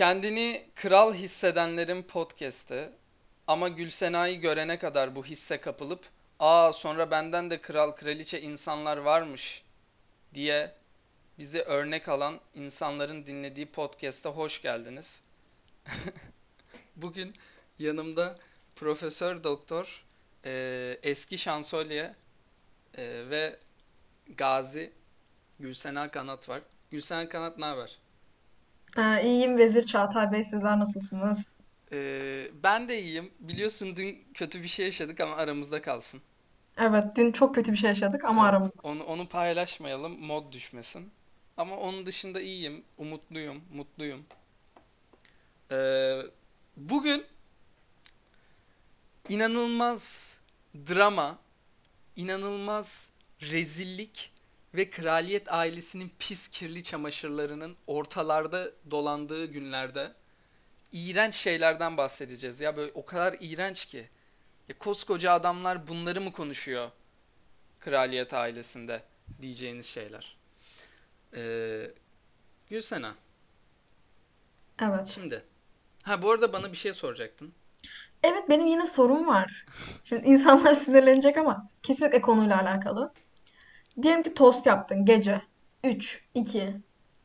Kendini kral hissedenlerin podcast'i ama Gülsena'yı görene kadar bu hisse kapılıp aa sonra benden de kral kraliçe insanlar varmış diye bizi örnek alan insanların dinlediği podcast'a hoş geldiniz. Bugün yanımda Profesör Doktor e, eski şansölye e, ve Gazi Gülsena Kanat var. Gülsena Kanat ne haber? Ee, iyiyim Vezir Çağatay Bey. Sizler nasılsınız? Ee, ben de iyiyim. Biliyorsun dün kötü bir şey yaşadık ama aramızda kalsın. Evet, dün çok kötü bir şey yaşadık ama Evet, aramızda. onu onu paylaşmayalım, mod düşmesin. Ama onun dışında iyiyim, umutluyum, mutluyum. Ee, bugün inanılmaz drama, inanılmaz rezillik ve kraliyet ailesinin pis kirli çamaşırlarının ortalarda dolandığı günlerde iğrenç şeylerden bahsedeceğiz. Ya böyle o kadar iğrenç ki. Ya koskoca adamlar bunları mı konuşuyor kraliyet ailesinde diyeceğiniz şeyler. Ee, Gülsena, Evet. şimdi. Ha bu arada bana bir şey soracaktın. Evet, benim yine sorum var. Şimdi insanlar sinirlenecek ama kesinlikle konuyla alakalı. Diyelim ki tost yaptın gece. 3, 2. Hı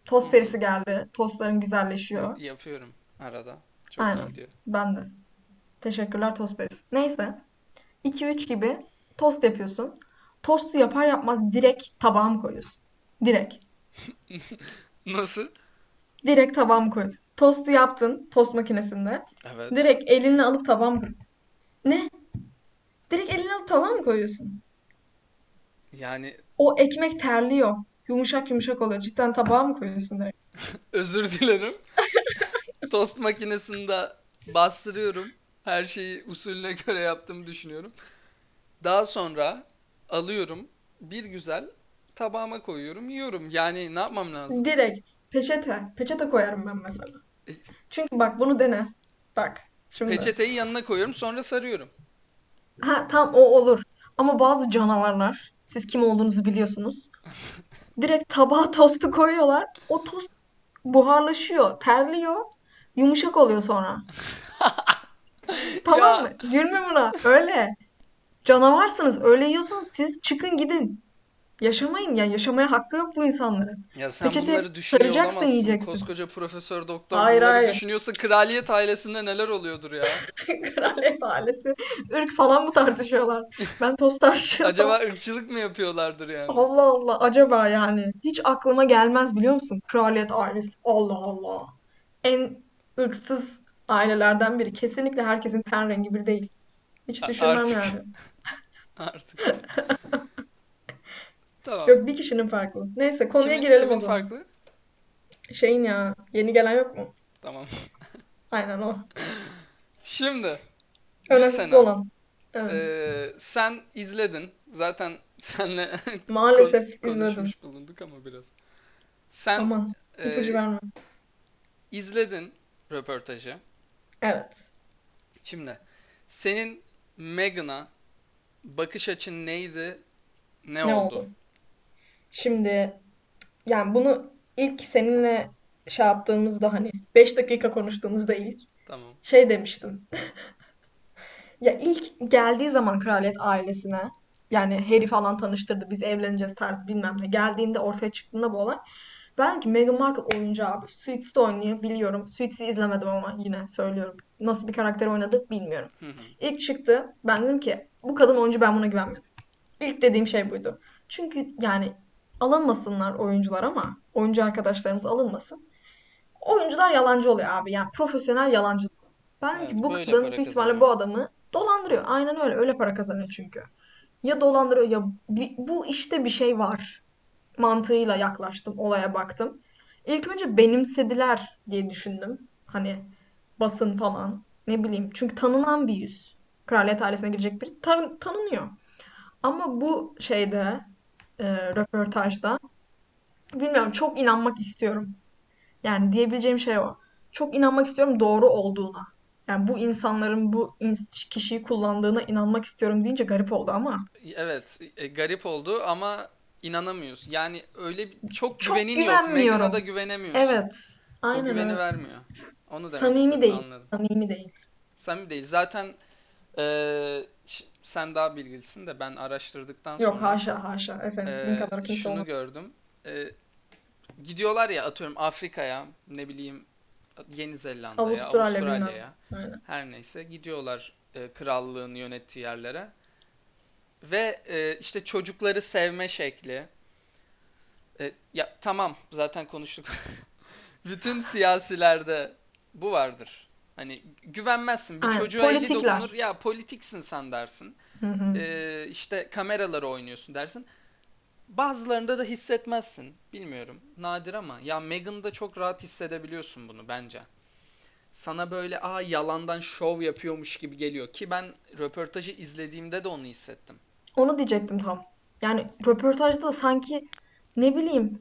Tost perisi geldi. Tostların güzelleşiyor. yapıyorum arada. Çok iyi Aynen. gidiyor. Ben de. Teşekkürler tost perisi. Neyse. 2-3 gibi tost yapıyorsun. Tostu yapar yapmaz direkt tabağa mı koyuyorsun? Direkt. Nasıl? Direkt tabağa mı koyuyorsun? Tostu yaptın tost makinesinde. Evet. Direkt elinle alıp tabağa mı koyuyorsun? Ne? Direkt eline alıp tabağa mı koyuyorsun? Yani O ekmek terliyor. Yumuşak yumuşak oluyor. Cidden tabağa mı koyuyorsun direkt? özür dilerim. Tost makinesinde bastırıyorum. Her şeyi usulüne göre yaptığımı düşünüyorum. Daha sonra alıyorum. Bir güzel tabağıma koyuyorum, yiyorum. Yani ne yapmam lazım? Direkt peçete. Peçete koyarım ben mesela. Çünkü bak bunu dene. Bak şimdi. Peçeteyi yanına koyuyorum, sonra sarıyorum. Ha tam o olur. Ama bazı canavarlar, siz kim olduğunuzu biliyorsunuz. Direkt tabağa tostu koyuyorlar. O tost buharlaşıyor, terliyor. Yumuşak oluyor sonra. Tamam mı? Gülme buna. Öyle. Canavarsınız. Öyle yiyorsanız siz çıkın gidin. Yaşamayın ya. Yaşamaya hakkı yok bu insanların. Ya sen Peçete bunları düşünüyor saracaksın olamazsın. yiyeceksin. Koskoca profesör doktor Hayır bunları hayır. düşünüyorsa kraliyet ailesinde neler oluyordur ya? Kraliyet ailesi. ırk falan mı tartışıyorlar? Ben tost. Acaba ırkçılık mı yapıyorlardır yani? Allah Allah. Acaba yani. Hiç aklıma gelmez biliyor musun? Kraliyet ailesi. Allah Allah. En ırksız ailelerden biri. Kesinlikle herkesin ten rengi bir değil. Hiç A- düşünmem artık yani. artık. Tamam. Yok bir kişinin farklı. Neyse konuya Kimin girelim o kimin zaman. farklı? Şeyin ya. Yeni gelen yok mu? Tamam. Aynen o. Şimdi Önemsiz olan. Evet. eee, sen izledin. Zaten senle Maalesef izledim. konuşmuş bulunduk ama biraz. Sen Aman ipucu eee, verme. izledin röportajı. Evet. Şimdi senin Meghan'a bakış açın neydi? Ne Ne oldu? oldu? Şimdi yani bunu ilk seninle şey yaptığımızda hani 5 dakika konuştuğumuzda ilk Tamam. şey demiştim. Ya ilk geldiği zaman kraliyet ailesine yani Harry falan tanıştırdı biz evleneceğiz tarzı bilmem ne. Geldiğinde ortaya çıktığında bu olay. Ben ki Meghan Markle oyuncu abi. Suits'te oynuyor biliyorum. Suits'i izlemedim ama yine söylüyorum. Nasıl bir karakter oynadı bilmiyorum. Hı hı. İlk çıktı ben dedim ki bu kadın oyuncu ben buna güvenmedim. İlk dediğim şey buydu. Çünkü yani alınmasınlar oyuncular ama oyuncu arkadaşlarımız alınmasın. Oyuncular yalancı oluyor abi. Yani profesyonel yalancı. Ben Evet, bu kadın büyük ihtimalle bu adamı dolandırıyor. Aynen öyle. Öyle para kazanıyor çünkü. Ya dolandırıyor ya bu işte bir şey var mantığıyla yaklaştım, olaya baktım. İlk önce benimsediler diye düşündüm. Hani basın falan ne bileyim. Çünkü tanınan bir yüz. Kraliyet ailesine girecek biri tan- tanınıyor. Ama bu şeyde e, röportajda bilmiyorum çok inanmak istiyorum. Yani diyebileceğim şey o. Çok inanmak istiyorum doğru olduğuna. Yani bu insanların bu kişiyi kullandığına inanmak istiyorum deyince garip oldu ama Evet, e, garip oldu ama inanamıyorsun. Yani öyle çok çok güvenin yok. Meghan'a da güvenemiyorsun. Evet. O Aynen güveni öyle. vermiyor. Onu demek Samimi istedim değil. anladım. Samimi değil. Samimi değil. Zaten ş- sen daha bilgilisin de ben araştırdıktan Yok sonra haşa haşa. Efendim sizin eee, kadar kimse şunu olmaz. gördüm. Eee, gidiyorlar ya atıyorum Afrika'ya ne bileyim Yeni Zelanda'ya, Avustralya. Avustralya'ya her neyse gidiyorlar e, krallığın yönettiği yerlere. Ve e, işte çocukları sevme şekli. E, ya tamam zaten konuştuk. Bütün siyasilerde bu vardır. Hani güvenmezsin. Bir Aynen. çocuğa eli dokunur. Ya politiksin sen dersin. Hı hı. E, işte kameraları oynuyorsun dersin. Bazılarında da hissetmezsin. Bilmiyorum. Nadir ama ya Meghan'da çok rahat hissedebiliyorsun bunu bence. Sana böyle aa yalandan şov yapıyormuş gibi geliyor ki ben röportajı izlediğimde de onu hissettim. Onu diyecektim tam. Yani röportajda da sanki ne bileyim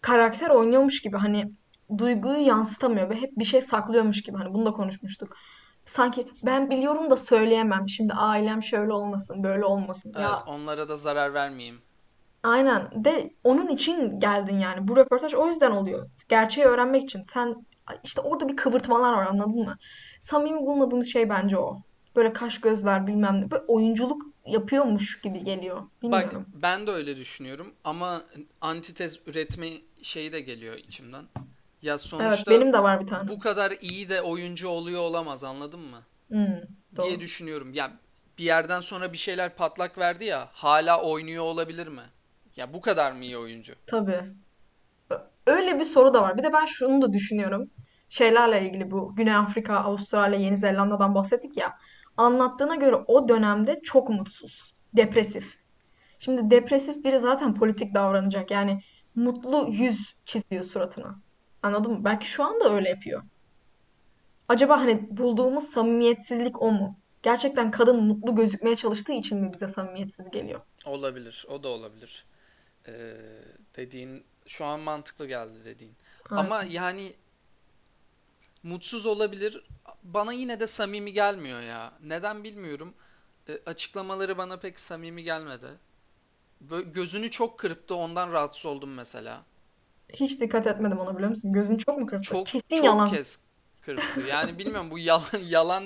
karakter oynuyormuş gibi hani duyguyu yansıtamıyor ve hep bir şey saklıyormuş gibi hani bunu da konuşmuştuk. Sanki ben biliyorum da söyleyemem. Şimdi ailem şöyle olmasın, böyle olmasın. Evet, Ya onlara da zarar vermeyeyim. aynen de onun için geldin yani. Bu röportaj o yüzden oluyor. Gerçeği öğrenmek için. Sen işte orada bir kıvırtmalar var anladın mı? Samimi bulmadığımız şey bence o. Böyle kaş gözler bilmem ne. Böyle oyunculuk yapıyormuş gibi geliyor. Bak Bilmiyorum. ben de öyle düşünüyorum ama antitez üretme şeyi de geliyor içimden. Ya Evet sonuçta benim de var bir tane. bu kadar iyi de oyuncu oluyor olamaz anladın mı? Hmm, diye doğru. düşünüyorum. Ya bir yerden sonra bir şeyler patlak verdi ya hala oynuyor olabilir mi? Ya bu kadar mı iyi oyuncu? Tabii. Öyle bir soru da var. Bir de ben şunu da düşünüyorum. Şeylerle ilgili bu Güney Afrika, Avustralya, Yeni Zelanda'dan bahsettik ya. Anlattığına göre o dönemde çok mutsuz, depresif. Şimdi depresif biri zaten politik davranacak. Yani mutlu yüz çiziyor suratına. Anladın mı? Belki şu anda öyle yapıyor. Acaba hani bulduğumuz samimiyetsizlik o mu? Gerçekten kadın mutlu gözükmeye çalıştığı için mi bize samimiyetsiz geliyor? Olabilir. O da olabilir. Ee, dediğin şu an mantıklı geldi dediğin. Aynen. Ama yani mutsuz olabilir. Bana yine de samimi gelmiyor ya. Neden bilmiyorum. Ee, açıklamaları bana pek samimi gelmedi. Böyle gözünü çok kırptı ondan rahatsız oldum mesela. Hiç dikkat etmedim ona biliyor musun? Gözün çok mu kırptı? Çok Kesin çok yalan. kez kırptı. Yani bilmiyorum bu yalan yalan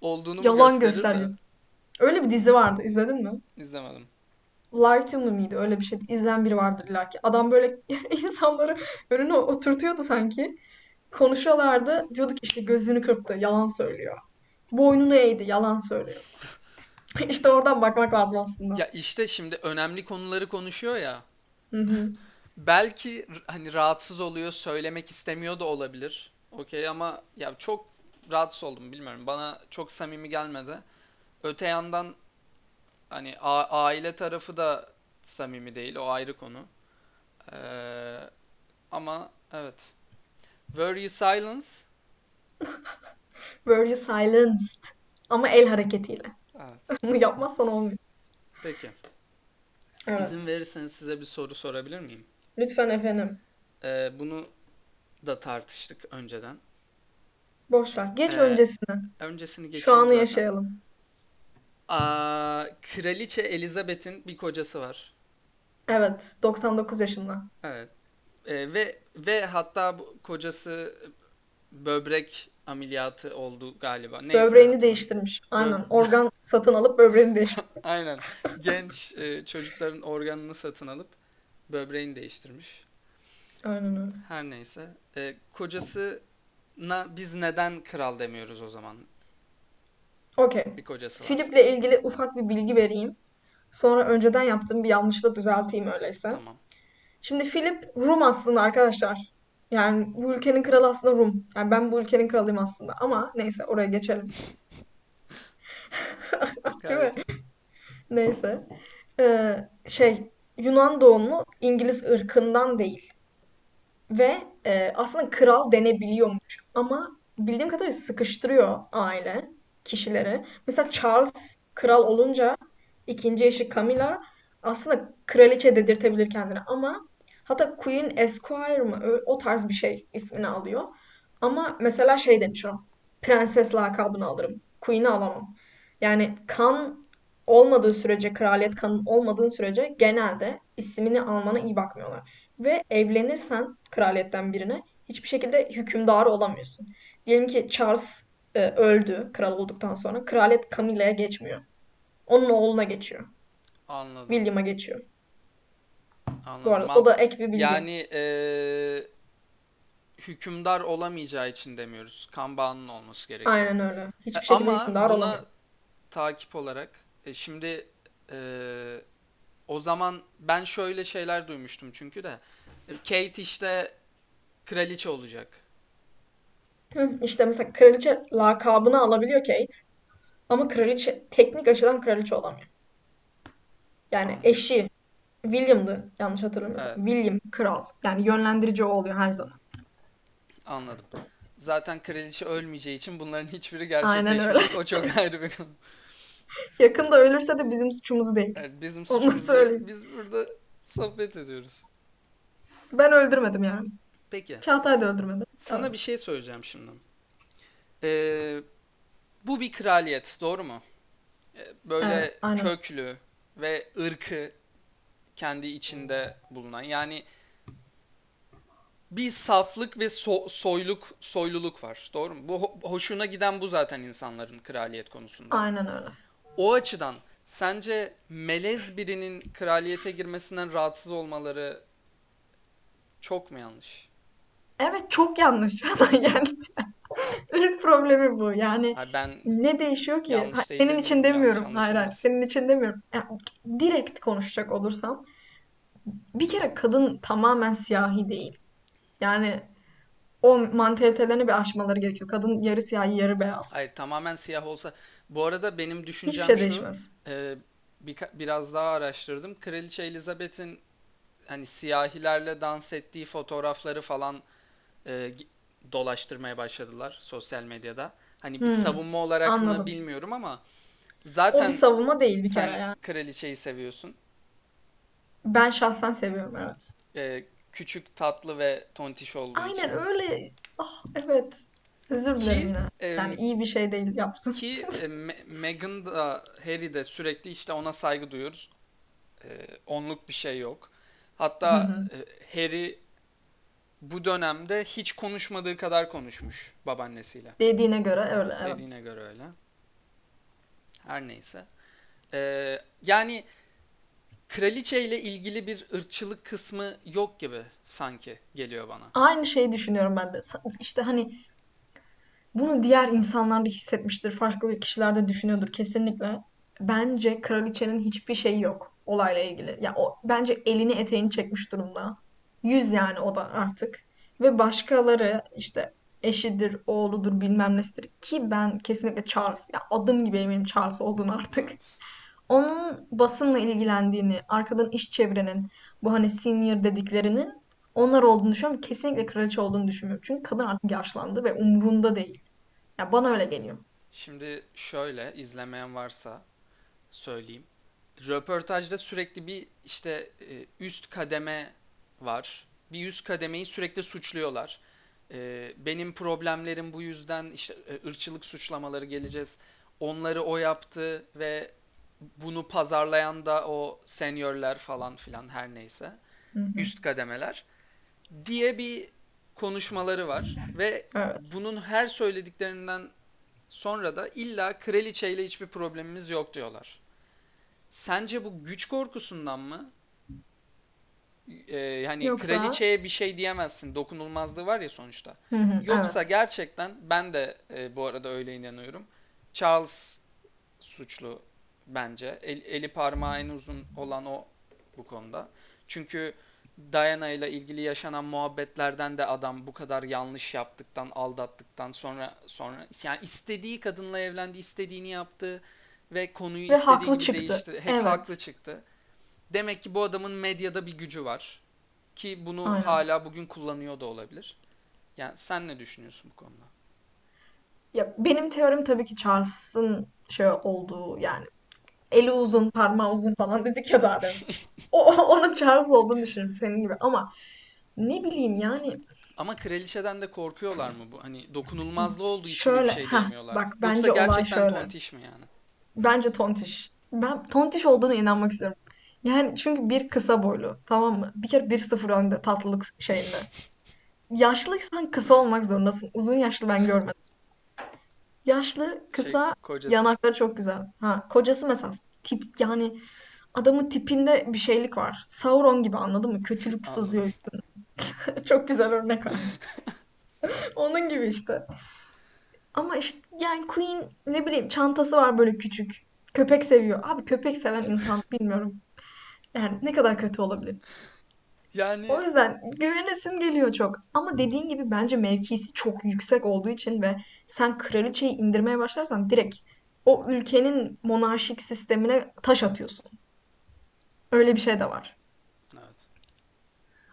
olduğunu mu Yalan gösterir göstergesi. Öyle bir dizi vardı. izledin mi? izlemedim. Lie to Me miydi? Öyle bir şey. İzleyen biri vardır illa ki. Adam böyle insanları önüne oturtuyordu sanki. Konuşuyorlardı. Diyorduk işte gözünü kırptı. Yalan söylüyor. Boynunu eğdi. Yalan söylüyor. İşte oradan bakmak lazım aslında. Ya işte şimdi önemli konuları konuşuyor ya. Hı hı. Belki hani rahatsız oluyor, söylemek istemiyor da olabilir. Okey ama ya çok rahatsız oldum bilmiyorum. Bana çok samimi gelmedi. Öte yandan hani a- aile tarafı da samimi değil. O ayrı konu. Ee, ama evet. Were you silence? Were you silenced? Ama el hareketiyle. Evet. Bunu yapmazsan olmuyor. Peki. Evet. İzin verirseniz size bir soru sorabilir miyim? Lütfen efendim. Ee, bunu da tartıştık önceden. Boş ver. Geç Ee, öncesine. öncesini Şu geçeyim anı zaten. yaşayalım. Aa, Kraliçe Elizabeth'in bir kocası var. Evet. 99 yaşında. Evet. Ee, ve ve hatta bu kocası böbrek ameliyatı oldu galiba. Neyse Böbreğini hatırlamıyorum. değiştirmiş. Aynen. Bö- Organ satın alıp böbreğini değiştirmiş. Aynen. Genç e, çocukların organını satın alıp böbreğini değiştirmiş. Aynen öyle. Her neyse. Ee, kocasına biz neden kral demiyoruz o zaman? Okey. Bir kocası varsa. Philip'le ilgili ufak bir bilgi vereyim. Sonra önceden yaptığım bir yanlışla düzelteyim öyleyse. Tamam. Şimdi Philip Rum aslında arkadaşlar. Yani bu ülkenin kralı aslında Rum. Yani ben bu ülkenin kralıyım aslında. Ama neyse oraya geçelim. Değil mi? Neyse. Ee, şey Yunan doğumlu İngiliz ırkından değil. Ve e, aslında kral denebiliyormuş. Ama bildiğim kadarıyla sıkıştırıyor aile kişileri. Mesela Charles kral olunca ikinci eşi Camilla aslında kraliçe dedirtebilir kendine ama hatta Queen Esquire mı o tarz bir şey ismini alıyor. Ama mesela şey demiş o. Prenses lakabını alırım. Queen'i alamam. Yani kan olmadığı sürece, kraliyet kanın olmadığı sürece genelde ismini almana iyi bakmıyorlar. Ve evlenirsen kraliyetten birine hiçbir şekilde hükümdarı olamıyorsun. Diyelim ki Charles e, öldü kral olduktan sonra. Kraliyet Camilla'ya geçmiyor. Onun oğluna geçiyor. Anladım. William'a geçiyor. Bu Anladım. arada o da ek bir bilgi. Yani eee, hükümdar olamayacağı için demiyoruz. Kan bağının olması gerekiyor. Aynen öyle. E, Hiçbir şekilde Ama hükümdar buna olamıyor. takip olarak e, şimdi e, o zaman ben şöyle şeyler duymuştum çünkü de Kate işte kraliçe olacak. Hı, işte mesela kraliçe lakabını alabiliyor Kate. Ama kraliçe teknik açıdan kraliçe olamıyor. Yani eşi William'dı yanlış hatırlamıyorsam. Evet, William kral. Yani yönlendirici o oluyor her zaman. anladım. Zaten kraliçe ölmeyeceği için bunların hiçbiri gerçekleşmeyecek. O çok ayrı bir konu. Yakında ölürse de bizim suçumuz değil. Evet, bizim Onu suçumuz değil. Biz burada sohbet ediyoruz. Ben öldürmedim yani. Peki. Çağatay da öldürmedi. Sana Tamam. bir şey söyleyeceğim şimdi. Ee, bu bir kraliyet, doğru mu? Ee, Evet, Böyle aynen. köklü ve ırkı kendi içinde bulunan. Yani bir saflık ve so- soyluk soyluluk var. Doğru mu? Bu ho- hoşuna giden bu zaten insanların kraliyet konusunda. Aynen öyle. O açıdan sence melez birinin kraliyete girmesinden rahatsız olmaları çok mu yanlış? Evet çok yanlış. Yani ırk problemi bu. Yani Ha, ben ne değişiyor ki? Yanlış değil senin için demiyorum yanlış. Hayır hayır. Senin için demiyorum. Yani direkt konuşacak olursam bir kere kadın tamamen siyahi değil. Yani o mantalitelerini bir aşmaları gerekiyor. Kadın yarı siyahi yarı beyaz. Hayır tamamen siyah olsa. Bu arada benim Hiçbir düşüncem şey şu. değişmez. e, birka- biraz daha araştırdım. Kraliçe Elizabeth'in hani siyahilerle dans ettiği fotoğrafları falan e, dolaştırmaya başladılar sosyal medyada. Hani bir Hmm, savunma olarak mı anladım. bilmiyorum ama O bir zaten savunma değil bir kere sen yani. kraliçeyi seviyorsun. Ben şahsen seviyorum evet. E, küçük, tatlı ve tontiş olduğu Aynen için. öyle. Ah evet. Özür dilerim Ki e, Yani iyi bir şey değil yaptım. ki e, Me- Meghan da Harry de sürekli işte ona saygı duyuyoruz. E, onluk bir şey yok. Hı Hatta hı. e, Harry bu dönemde hiç konuşmadığı kadar konuşmuş babaannesiyle. Dediğine göre öyle evet. Dediğine göre öyle. Her neyse. Ee, yani kraliçe ile ilgili bir ırkçılık kısmı yok gibi sanki geliyor bana. Aynı şeyi düşünüyorum ben de. İşte hani bunu diğer insanlar da hissetmiştir. Farklı kişiler de düşünüyordur kesinlikle. Bence kraliçenin hiçbir şeyi yok olayla ilgili. Ya o bence elini eteğini çekmiş durumda. Yüz yani o da artık. Ve başkaları işte eşidir, oğludur, bilmem nesidir. Ki ben kesinlikle Charles, ya adım gibi eminim Charles olduğunu artık. Evet. Onun basınla ilgilendiğini, arkadan iş çevrenin, bu hani senior dediklerinin onlar olduğunu düşünüyorum. Kesinlikle kraliçe olduğunu düşünmüyorum. Çünkü kadın artık yaşlandı ve umrunda değil. Ya bana öyle geliyor. Şimdi şöyle izlemeyen varsa söyleyeyim. Röportajda sürekli bir işte e, üst kademe var. Bir üst kademeyi sürekli suçluyorlar. E, Benim problemlerim bu yüzden işte e, ırkçılık suçlamaları geleceğiz. Onları o yaptı ve bunu pazarlayan da o senyörler falan filan her neyse. Hı hı. Üst kademeler diye bir konuşmaları var ve Evet. bunun her söylediklerinden sonra da illa kraliçeyle hiçbir problemimiz yok diyorlar. Sence bu güç korkusundan mı? Ee, yani Yoksa kraliçeye bir şey diyemezsin. Dokunulmazlığı var ya sonuçta. hı hı, evet. Yoksa gerçekten ben de e, bu arada öyle inanıyorum. Charles suçlu bence. El- eli parmağı en uzun olan o bu konuda. Çünkü Diana ile ilgili yaşanan muhabbetlerden de adam bu kadar yanlış yaptıktan, aldattıktan sonra sonra yani istediği kadınla evlendi, istediğini yaptı ve konuyu Ve istediği gibi çıktı. değiştirdi. Hep Evet. haklı çıktı. Demek ki bu adamın medyada bir gücü var ki bunu Aynen. hala bugün kullanıyor da olabilir. Yani sen ne düşünüyorsun bu konuda? Ya benim teorim tabii ki Charles'ın şey olduğu yani eli uzun, parmağı uzun falan dedik ya demin. O, onun Charles olduğunu düşünüyorum senin gibi ama ne bileyim yani Ama kraliçeden de korkuyorlar mı bu? Hani dokunulmazlığı olduğu için mi bir şöyle şey ha diyemiyorlar? bak Yoksa bence olay gerçekten şöyle. tontiş mi yani? Bence tontiş. Ben tontiş olduğuna inanmak istiyorum. Yani çünkü bir kısa boylu tamam mı? Bir kere bir sıfır önde tatlılık şeyinde. yaşlıysan kısa olmak zorundasın. Uzun yaşlı ben görmedim. Yaşlı, Şey kısa, kocası. yanakları çok güzel. Ha, kocası mesela tip yani adamın tipinde bir şeylik var. Sauron gibi anladın mı? Kötülük Anladım. sızıyor üstünden. Çok güzel örnek verdim. Onun gibi işte. Ama işte yani Queen ne bileyim çantası var böyle küçük. Köpek seviyor. Abi köpek seven insan bilmiyorum. Yani ne kadar kötü olabilir. O Yani yüzden güvenesim geliyor çok. Ama dediğin gibi bence mevkisi çok yüksek olduğu için ve sen kraliçeyi indirmeye başlarsan direkt o ülkenin monarşik sistemine taş atıyorsun. Öyle bir şey de var. evet.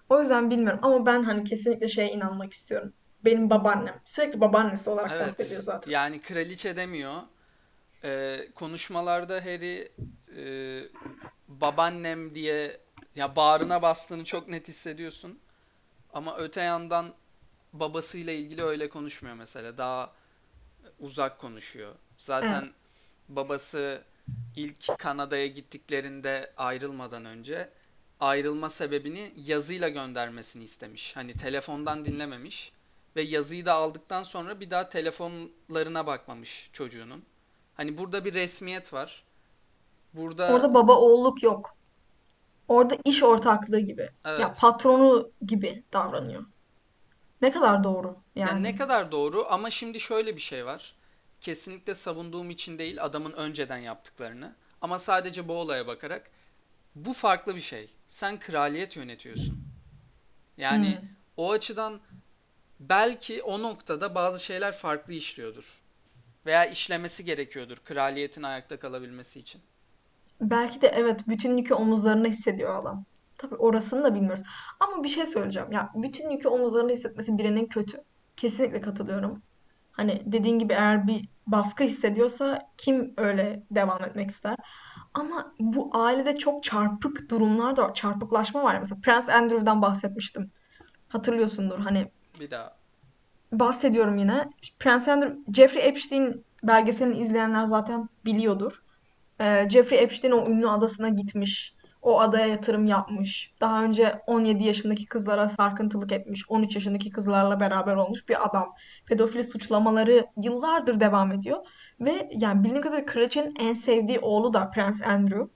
O yüzden bilmiyorum ama ben hani kesinlikle şeye inanmak istiyorum. Benim babaannem. Sürekli babaannesi olarak bahsediyor Evet. zaten. Yani kraliçe demiyor. Ee, konuşmalarda Harry e, babaannem diye ya bağrına bastığını çok net hissediyorsun. Ama öte yandan babasıyla ilgili öyle konuşmuyor mesela. Daha uzak konuşuyor. Zaten babası ilk Kanada'ya gittiklerinde ayrılmadan önce ayrılma sebebini yazıyla göndermesini istemiş. Hani telefondan dinlememiş ve yazıyı da aldıktan sonra bir daha telefonlarına bakmamış çocuğunun. Hani burada bir resmiyet var. Burada Orada baba oğulluk yok. Orada iş ortaklığı gibi. Ya evet. patronu gibi davranıyor. Ne kadar doğru Yani ne yani. kadar doğru ama şimdi şöyle bir şey var. Kesinlikle savunduğum için değil adamın önceden yaptıklarını ama sadece bu olaya bakarak bu farklı bir şey. Sen kraliyet yönetiyorsun. Yani Hmm. o açıdan belki o noktada bazı şeyler farklı işliyordur. Veya işlemesi gerekiyordur kraliyetin ayakta kalabilmesi için. Belki de evet bütün yükü omuzlarında hissediyor adam. Tabii orasını da bilmiyoruz. Ama bir şey söyleyeceğim. Ya bütün yükü omuzlarında hissetmesi birinin kötü. Kesinlikle katılıyorum. Hani dediğin gibi eğer bir baskı hissediyorsa kim öyle devam etmek ister? Ama bu ailede çok çarpık durumlar da var. Çarpıklaşma var. Mesela Prince Andrew'dan bahsetmiştim. Hatırlıyorsundur. Hani Bir daha. bahsediyorum yine. Prince Andrew, Jeffrey Epstein belgeselini izleyenler zaten biliyordur. Ee, Jeffrey Epstein o ünlü adasına gitmiş. O adaya yatırım yapmış. Daha önce 17 yaşındaki kızlara sarkıntılık etmiş. 13 yaşındaki kızlarla beraber olmuş bir adam. Pedofili suçlamaları yıllardır devam ediyor. Ve yani bildiğim kadarıyla kraliçenin en sevdiği oğlu da Prince Andrew.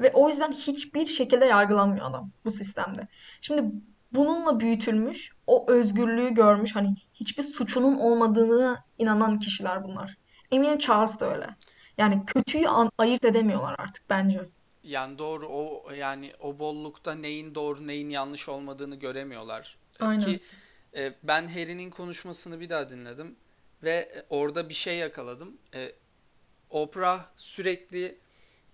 Ve o yüzden hiçbir şekilde yargılanmıyor adam bu sistemde. Şimdi bununla büyütülmüş, o özgürlüğü görmüş, hani hiçbir suçunun olmadığını inanan kişiler bunlar. Eminim Charles da öyle. Yani kötüyü an- ayırt edemiyorlar artık bence. Yani doğru o yani o bollukta neyin doğru neyin yanlış olmadığını göremiyorlar. E, Aynen. Ki e, ben Harry'nin konuşmasını bir daha dinledim ve e, orada bir şey yakaladım. E, Oprah sürekli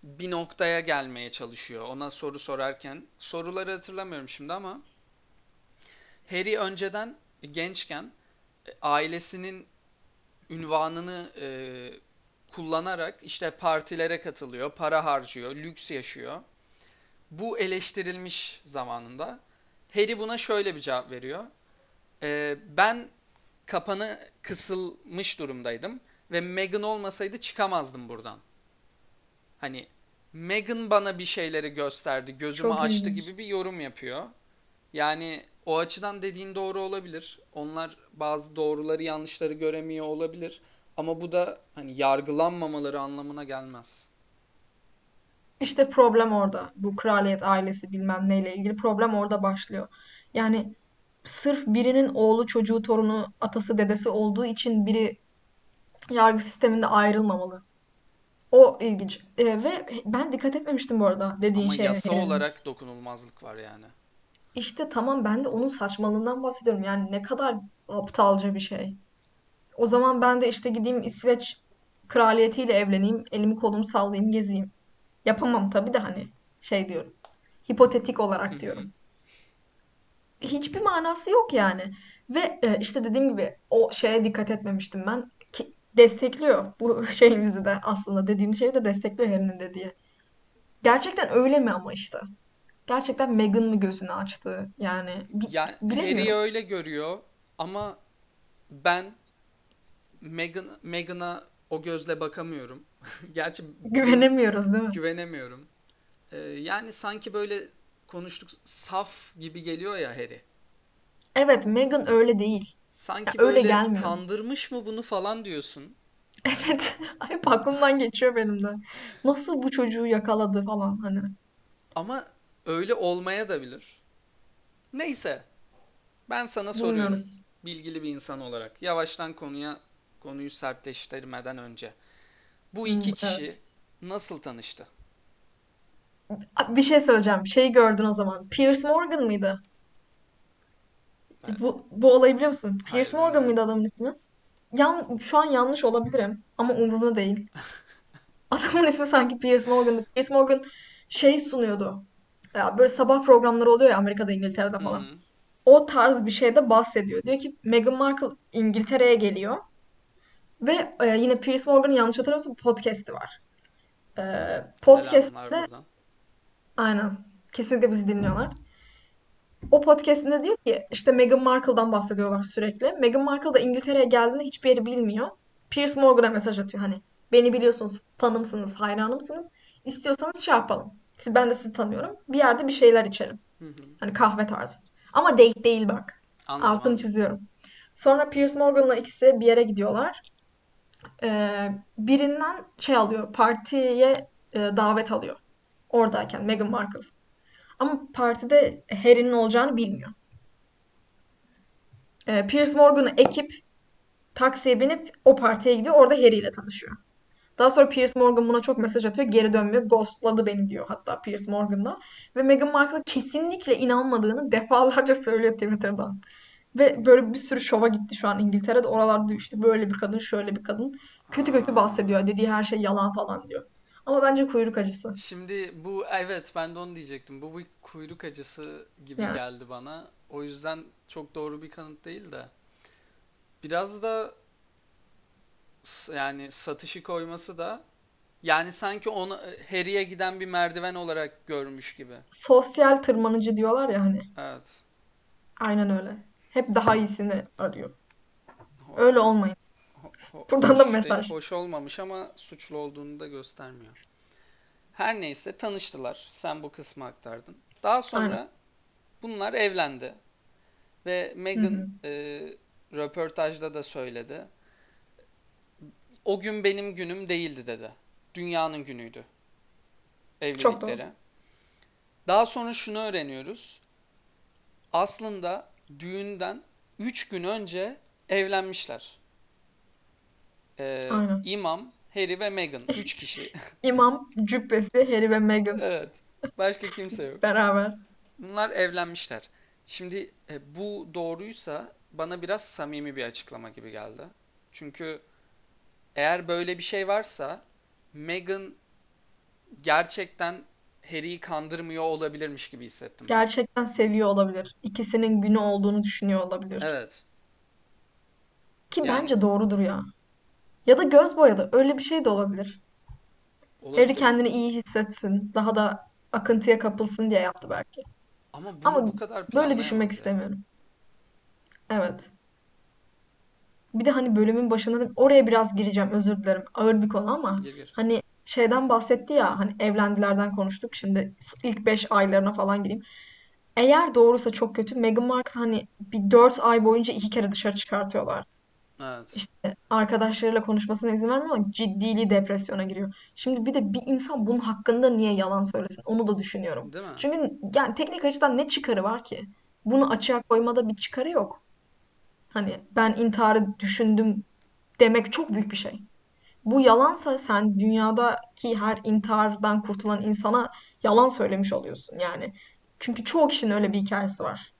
bir noktaya gelmeye çalışıyor. Ona soru sorarken soruları hatırlamıyorum şimdi ama Harry önceden gençken e, ailesinin ünvanını e, kullanarak işte partilere katılıyor, para harcıyor, lüks yaşıyor. Bu eleştirilmiş zamanında. Harry buna şöyle bir cevap veriyor. E, ben kapanı kısılmış durumdaydım ve Meghan olmasaydı çıkamazdım buradan. Hani Meghan bana bir şeyleri gösterdi, gözümü Çok açtı ilginç. gibi bir yorum yapıyor. Yani o açıdan dediğin doğru olabilir. Onlar bazı doğruları yanlışları göremiyor olabilir. Ama bu da hani yargılanmamaları anlamına gelmez. İşte problem orada. Bu kraliyet ailesi bilmem neyle ilgili problem orada başlıyor. Yani sırf birinin oğlu, çocuğu, torunu, atası, dedesi olduğu için biri yargı sisteminde ayrılmamalı. O ilginç. Ee, ve ben dikkat etmemiştim bu arada dediğin Ama şeye. yasa olarak dokunulmazlık var yani. İşte tamam ben de onun saçmalığından bahsediyorum. Yani ne kadar aptalca bir şey. O zaman ben de işte gideyim İsveç kraliyetiyle evleneyim, elimi kolumu sallayayım, gezeyim. Yapamam tabii de hani şey diyorum. Hipotetik olarak diyorum. Hiçbir manası yok yani. Ve e, işte dediğim gibi o şeye dikkat etmemiştim ben. Ki destekliyor bu şeyimizi de aslında dediğim şeyi de destekliyor Harry'nin dediği. Gerçekten öyle mi ama işte? Gerçekten Meghan mı gözünü açtı? Yani bi- Yani Harry bilemiyorum. öyle görüyor ama ben Meghan Meghan'a o gözle bakamıyorum. Gerçi Güvenemiyoruz değil mi? güvenemiyorum. Ee, yani sanki böyle konuştuk saf gibi geliyor ya Harry. Evet, Meghan öyle değil. Ya Sanki öyle böyle gelmiyor. kandırmış mı bunu falan diyorsun. Evet. Hep aklımdan geçiyor benim de. Nasıl bu çocuğu yakaladı falan hani. Ama öyle olmaya da bilir. Neyse, ben sana soruyorum. Bilmiyoruz. Bilgili bir insan olarak. Yavaştan konuya konuyu sertleştirmeden önce. Bu Hmm, iki kişi evet. nasıl tanıştı? Bir şey söyleyeceğim. Şeyi gördün o zaman. Piers Morgan mıydı? Evet, Bu, bu olayı biliyor musun? Piers hayır Morgan bilmiyorum. mıydı adamın ismi? Yan, şu an yanlış olabilirim ama umurumda değil. Adamın ismi sanki Piers Morgan'dı. Piers Morgan şey sunuyordu. Ya böyle sabah programları oluyor ya Amerika'da, İngiltere'de falan. hı. O tarz bir şeyde bahsediyor. Diyor ki Meghan Markle İngiltere'ye geliyor ve e, yine Piers Morgan'ın yanlış hatırlamıyorsam podcast'i var. E, podcast'te aynen kesinlikle bizi dinliyorlar. O podcast'inde diyor ki işte Meghan Markle'dan bahsediyorlar sürekli. Meghan Markle da İngiltere'ye geldiğinde hiçbir yeri bilmiyor. Piers Morgan'a mesaj atıyor hani. Beni biliyorsunuz, fanımsınız, hayranımsınız. İstiyorsanız şey yapalım. Siz, ben de sizi tanıyorum. Bir yerde bir şeyler içelim. Hı hı. Hani kahve tarzı. Ama date değil bak. Anladım Altını anladım. çiziyorum. Sonra Piers Morgan'la ikisi bir yere gidiyorlar. Ee, birinden şey alıyor. Partiye e, davet alıyor. Oradayken Meghan Markle. Ama partide Harry'nin olacağını bilmiyor. Ee, Piers Morgan'ı ekip taksiye binip o partiye gidiyor. Orada Harry ile tanışıyor. Daha sonra Piers Morgan buna çok mesaj atıyor. Geri dönmüyor. Ghostladı beni diyor hatta Piers Morgan da. Ve Meghan Markle kesinlikle inanmadığını defalarca söylüyor Twitter'dan. Ve böyle bir sürü şova gitti şu an İngiltere'de. Oralarda işte böyle bir kadın, şöyle bir kadın. Kötü kötü bahsediyor. Dediği her şey yalan falan diyor. Ama bence kuyruk acısı. Şimdi bu evet ben de onu diyecektim. Bu bir kuyruk acısı gibi Yani geldi bana. O yüzden çok doğru bir kanıt değil de. Biraz da yani satışı koyması da yani sanki onu Harry'e giden bir merdiven olarak görmüş gibi. sosyal tırmanıcı diyorlar ya hani. Evet. Aynen öyle. Hep daha iyisini arıyor. Öyle olmayın. ho- Buradan da mesaj. hoş olmamış ama suçlu olduğunu da göstermiyor. Her neyse tanıştılar. Sen bu kısmı aktardın. Daha Aynen. sonra bunlar evlendi ve Meghan e, röportajda da söyledi. O gün benim günüm değildi dedi. Dünyanın günüydü evlilikleri. Daha sonra şunu öğreniyoruz. Aslında düğünden 3 gün önce evlenmişler. Ee, Aynen. İmam, Harry ve Meghan. 3 kişi. İmam, cübbesi, Harry ve Meghan Evet. Başka kimse yok. beraber. Bunlar evlenmişler. Şimdi e, bu doğruysa bana biraz samimi bir açıklama gibi geldi. Çünkü eğer böyle bir şey varsa Meghan gerçekten Harry'i kandırmıyor olabilirmiş gibi hissettim ben. Gerçekten seviyor olabilir. İkisinin günü olduğunu düşünüyor olabilir. Evet. Ki Yani bence doğrudur ya. Ya da göz boyadı. Öyle bir şey de olabilir. Harry olabilir. kendini iyi hissetsin. Daha da akıntıya kapılsın diye yaptı belki. Ama bunu Ama bu kadar böyle düşünmek planlayamaz ya. istemiyorum. Evet. Bir de hani bölümün başında da oraya biraz gireceğim özür dilerim. Ağır bir konu ama Gir gir. hani şeyden bahsetti ya hani evlendilerden konuştuk. Şimdi ilk 5 aylarına falan gireyim. Eğer doğruysa çok kötü. Meghan Markle hani bir 4 ay boyunca iki kere dışarı çıkartıyorlar. Evet. İşte arkadaşlarıyla konuşmasına izin vermiyor ama ciddili depresyona giriyor. Şimdi bir de bir insan bunun hakkında niye yalan söylesin? Onu da düşünüyorum. Değil mi? Çünkü yani teknik açıdan ne çıkarı var ki? Bunu açığa koymada bir çıkarı yok. Hani ben intiharı düşündüm demek çok büyük bir şey. Bu yalansa sen dünyadaki her intihardan kurtulan insana yalan söylemiş oluyorsun yani. Çünkü çoğu kişinin öyle bir hikayesi var.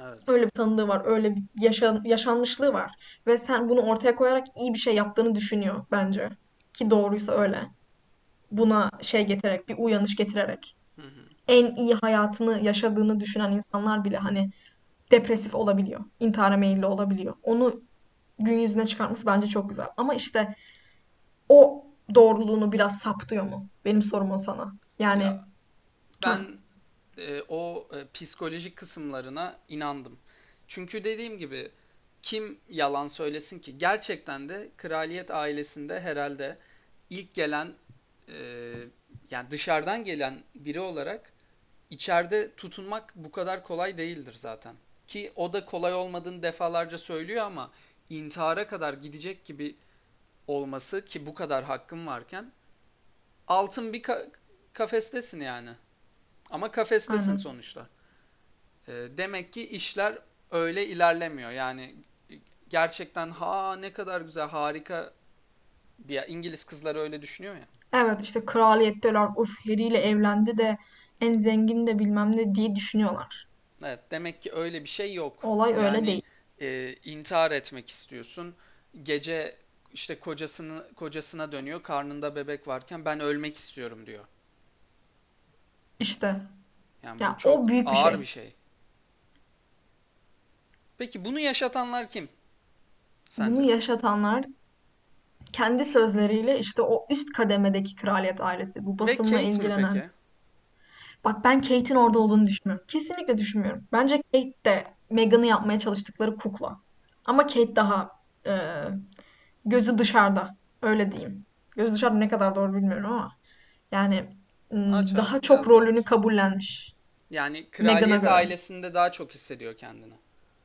Evet. Öyle bir tanıdığı var, öyle bir yaşa- yaşanmışlığı var. Ve sen bunu ortaya koyarak iyi bir şey yaptığını düşünüyor bence. Ki doğruysa öyle. Buna şey getirerek, bir uyanış getirerek. Hı hı. En iyi hayatını yaşadığını düşünen insanlar bile hani depresif olabiliyor. İntihara meyilli olabiliyor. Onu gün yüzüne çıkartması bence çok güzel. Ama işte o doğruluğunu biraz saptıyor mu? Benim sorum o sana. Yani Ya ben e, o e, psikolojik kısımlarına inandım. Çünkü dediğim gibi kim yalan söylesin ki? Gerçekten de kraliyet ailesinde herhalde ilk gelen e, yani dışarıdan gelen biri olarak içeride tutunmak bu kadar kolay değildir zaten. ki o da kolay olmadığını defalarca söylüyor ama intihara kadar gidecek gibi olması ki bu kadar hakkım varken altın bir ka- kafestesin yani. Ama kafestesin Aynen. sonuçta. Ee, demek ki işler öyle ilerlemiyor. Yani gerçekten ha ne kadar güzel harika bir İngiliz kızları öyle düşünüyor ya. Evet işte kraliyetteler. Uf Harry ile evlendi de en zengin de bilmem ne diye düşünüyorlar. Evet, demek ki öyle bir şey yok. Olay öyle Yani değil. e, intihar etmek istiyorsun. Gece işte kocasını kocasına dönüyor. Karnında bebek varken ben ölmek istiyorum diyor. İşte Yani bu ya çok o büyük bir ağır şey. bir şey. Peki bunu yaşatanlar kim Bunu sence? yaşatanlar kendi sözleriyle işte o üst kademedeki kraliyet ailesi, bu Ve basınla Kate ilgilenen. peki? Bak ben Kate'in orada olduğunu düşünmüyorum. Kesinlikle düşünmüyorum. Bence Kate de Meghan'ı yapmaya çalıştıkları kukla. Ama Kate daha e, gözü dışarıda. Öyle diyeyim. Gözü dışarıda ne kadar doğru bilmiyorum ama. Yani m, Açar, daha çok biraz daha rolünü kabullenmiş Yani Meghan'a kraliyet göre. ailesinde daha çok hissediyor kendini.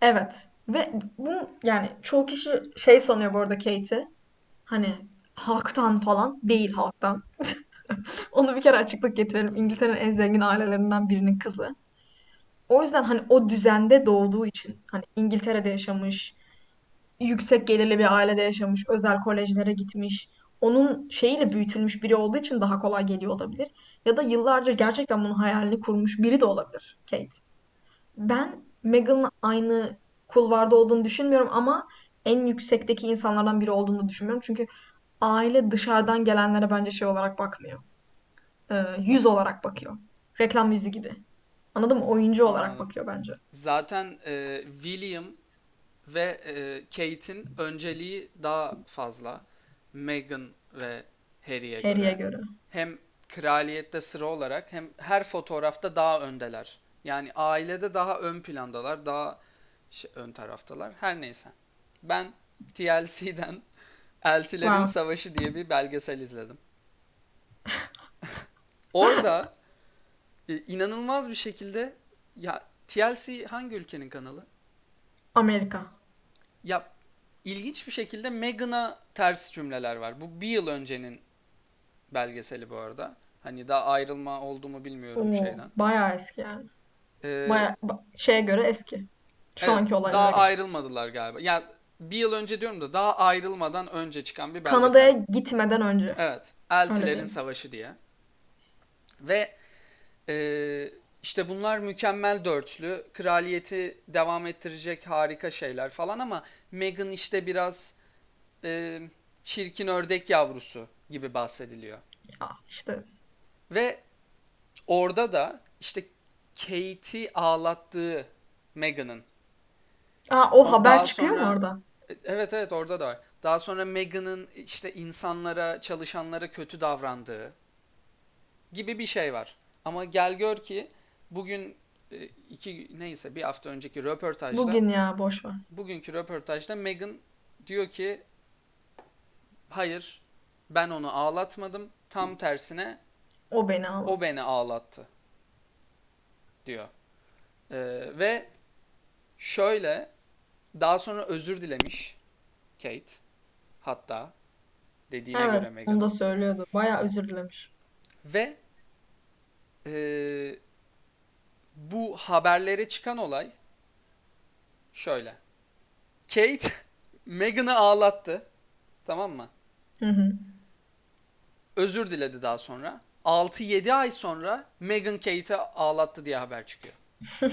Evet. Ve bu yani çoğu kişi şey sanıyor bu arada Kate'i. Hani halktan falan değil halktan. Onu bir kere açıklık getirelim. İngiltere'nin en zengin ailelerinden birinin kızı. O yüzden hani o düzende doğduğu için hani İngiltere'de yaşamış, yüksek gelirli bir ailede yaşamış, özel kolejlere gitmiş. Onun şeyiyle büyütülmüş biri olduğu için daha kolay geliyor olabilir. Ya da yıllarca gerçekten bunun hayalini kurmuş biri de olabilir Kate. Ben Meghan'la aynı kulvarda olduğunu düşünmüyorum ama en yüksekteki insanlardan biri olduğunu düşünmüyorum. Çünkü aile dışarıdan gelenlere bence şey olarak bakmıyor. Ee, yüz olarak bakıyor. Reklam yüzü gibi. Anladın mı? Oyuncu olarak Anladım. bakıyor bence. Zaten e, William ve e, Kate'in önceliği daha fazla. Meghan ve Harry'e Harry'e göre. göre. Hem kraliyette sıra olarak hem her fotoğrafta daha öndeler. Yani ailede daha ön plandalar, daha şey- ön taraftalar. Her neyse. Ben TLC'den Eltilerin Wow. Savaşı diye bir belgesel izledim. Orada e, inanılmaz bir şekilde ya TLC hangi ülkenin kanalı? Amerika. Ya ilginç bir şekilde Meghan'a ters cümleler var. Bu bir yıl öncenin belgeseli bu arada. Hani daha ayrılma oldu mu bilmiyorum Oo, şeyden. bayağı eski yani. Ee, Bayağı ba- şeye göre eski. Şu evet anki olaylara daha göre. ayrılmadılar galiba. Ya bir yıl önce diyorum da daha ayrılmadan önce çıkan bir Kanada'ya belgesel. gitmeden önce. Evet. Eltilerin. Savaşı diye. Ve e, işte bunlar mükemmel dörtlü. Kraliyeti devam ettirecek harika şeyler falan ama Meghan işte biraz e, çirkin ördek yavrusu gibi bahsediliyor. Ya işte Ve orada da işte Kate'i ağlattığı Meghan'ın. Aa, o O haber çıkıyor mu sonra orada? evet evet orada da var. Daha sonra Meghan'ın işte insanlara, çalışanlara kötü davrandığı gibi bir şey var. Ama gel gör ki bugün e, iki neyse bir hafta önceki röportajda Bugün ya boş ver. bugünkü röportajda Meghan diyor ki hayır ben onu ağlatmadım. Tam tersine O beni ağlattı. o beni ağlattı diyor. Ee, ve şöyle daha sonra özür dilemiş Kate hatta dediğine Evet, göre onu Meghan'ın. da söylüyordu. Bayağı özür dilemiş. Ve e, bu haberlere çıkan olay şöyle. Kate Meghan'ı ağlattı. Tamam mı? Hı hı. Özür diledi daha sonra. 6-7 ay sonra Meghan Kate'i ağlattı diye haber çıkıyor.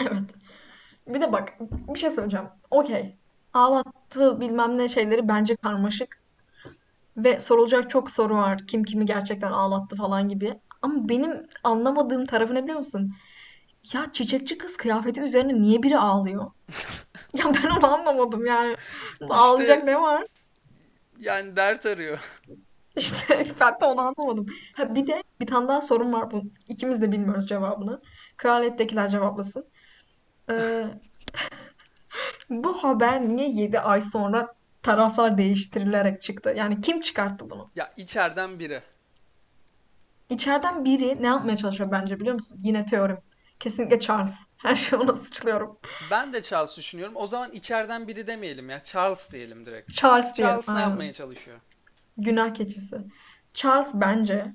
Evet. Bir de bak bir şey söyleyeceğim. Okey. Ağlattı bilmem ne şeyleri bence karmaşık. Ve sorulacak çok soru var. Kim kimi gerçekten ağlattı falan gibi. Ama benim anlamadığım tarafı ne biliyor musun? Ya çiçekçi kız kıyafeti üzerine niye biri ağlıyor? Ya ben onu anlamadım yani. Ağlayacak İşte ne var? yani dert arıyor. İşte ben de onu anlamadım. Ha, bir de bir tane daha sorun var. Bu, ikimiz de bilmiyoruz cevabını. Kraliyettekiler cevaplasın. Ee, bu haber niye 7 ay sonra taraflar değiştirilerek çıktı? Yani kim çıkarttı bunu? Ya içeriden biri. İçeriden biri ne yapmaya çalışıyor bence biliyor musun? Yine teorim. Kesinlikle Charles. Her şeyi ona suçluyorum. Ben de Charles düşünüyorum. O zaman içeriden biri demeyelim ya. Charles diyelim direkt. Charles diyelim. Charles ne aynen. yapmaya çalışıyor? Günah keçisi. Charles bence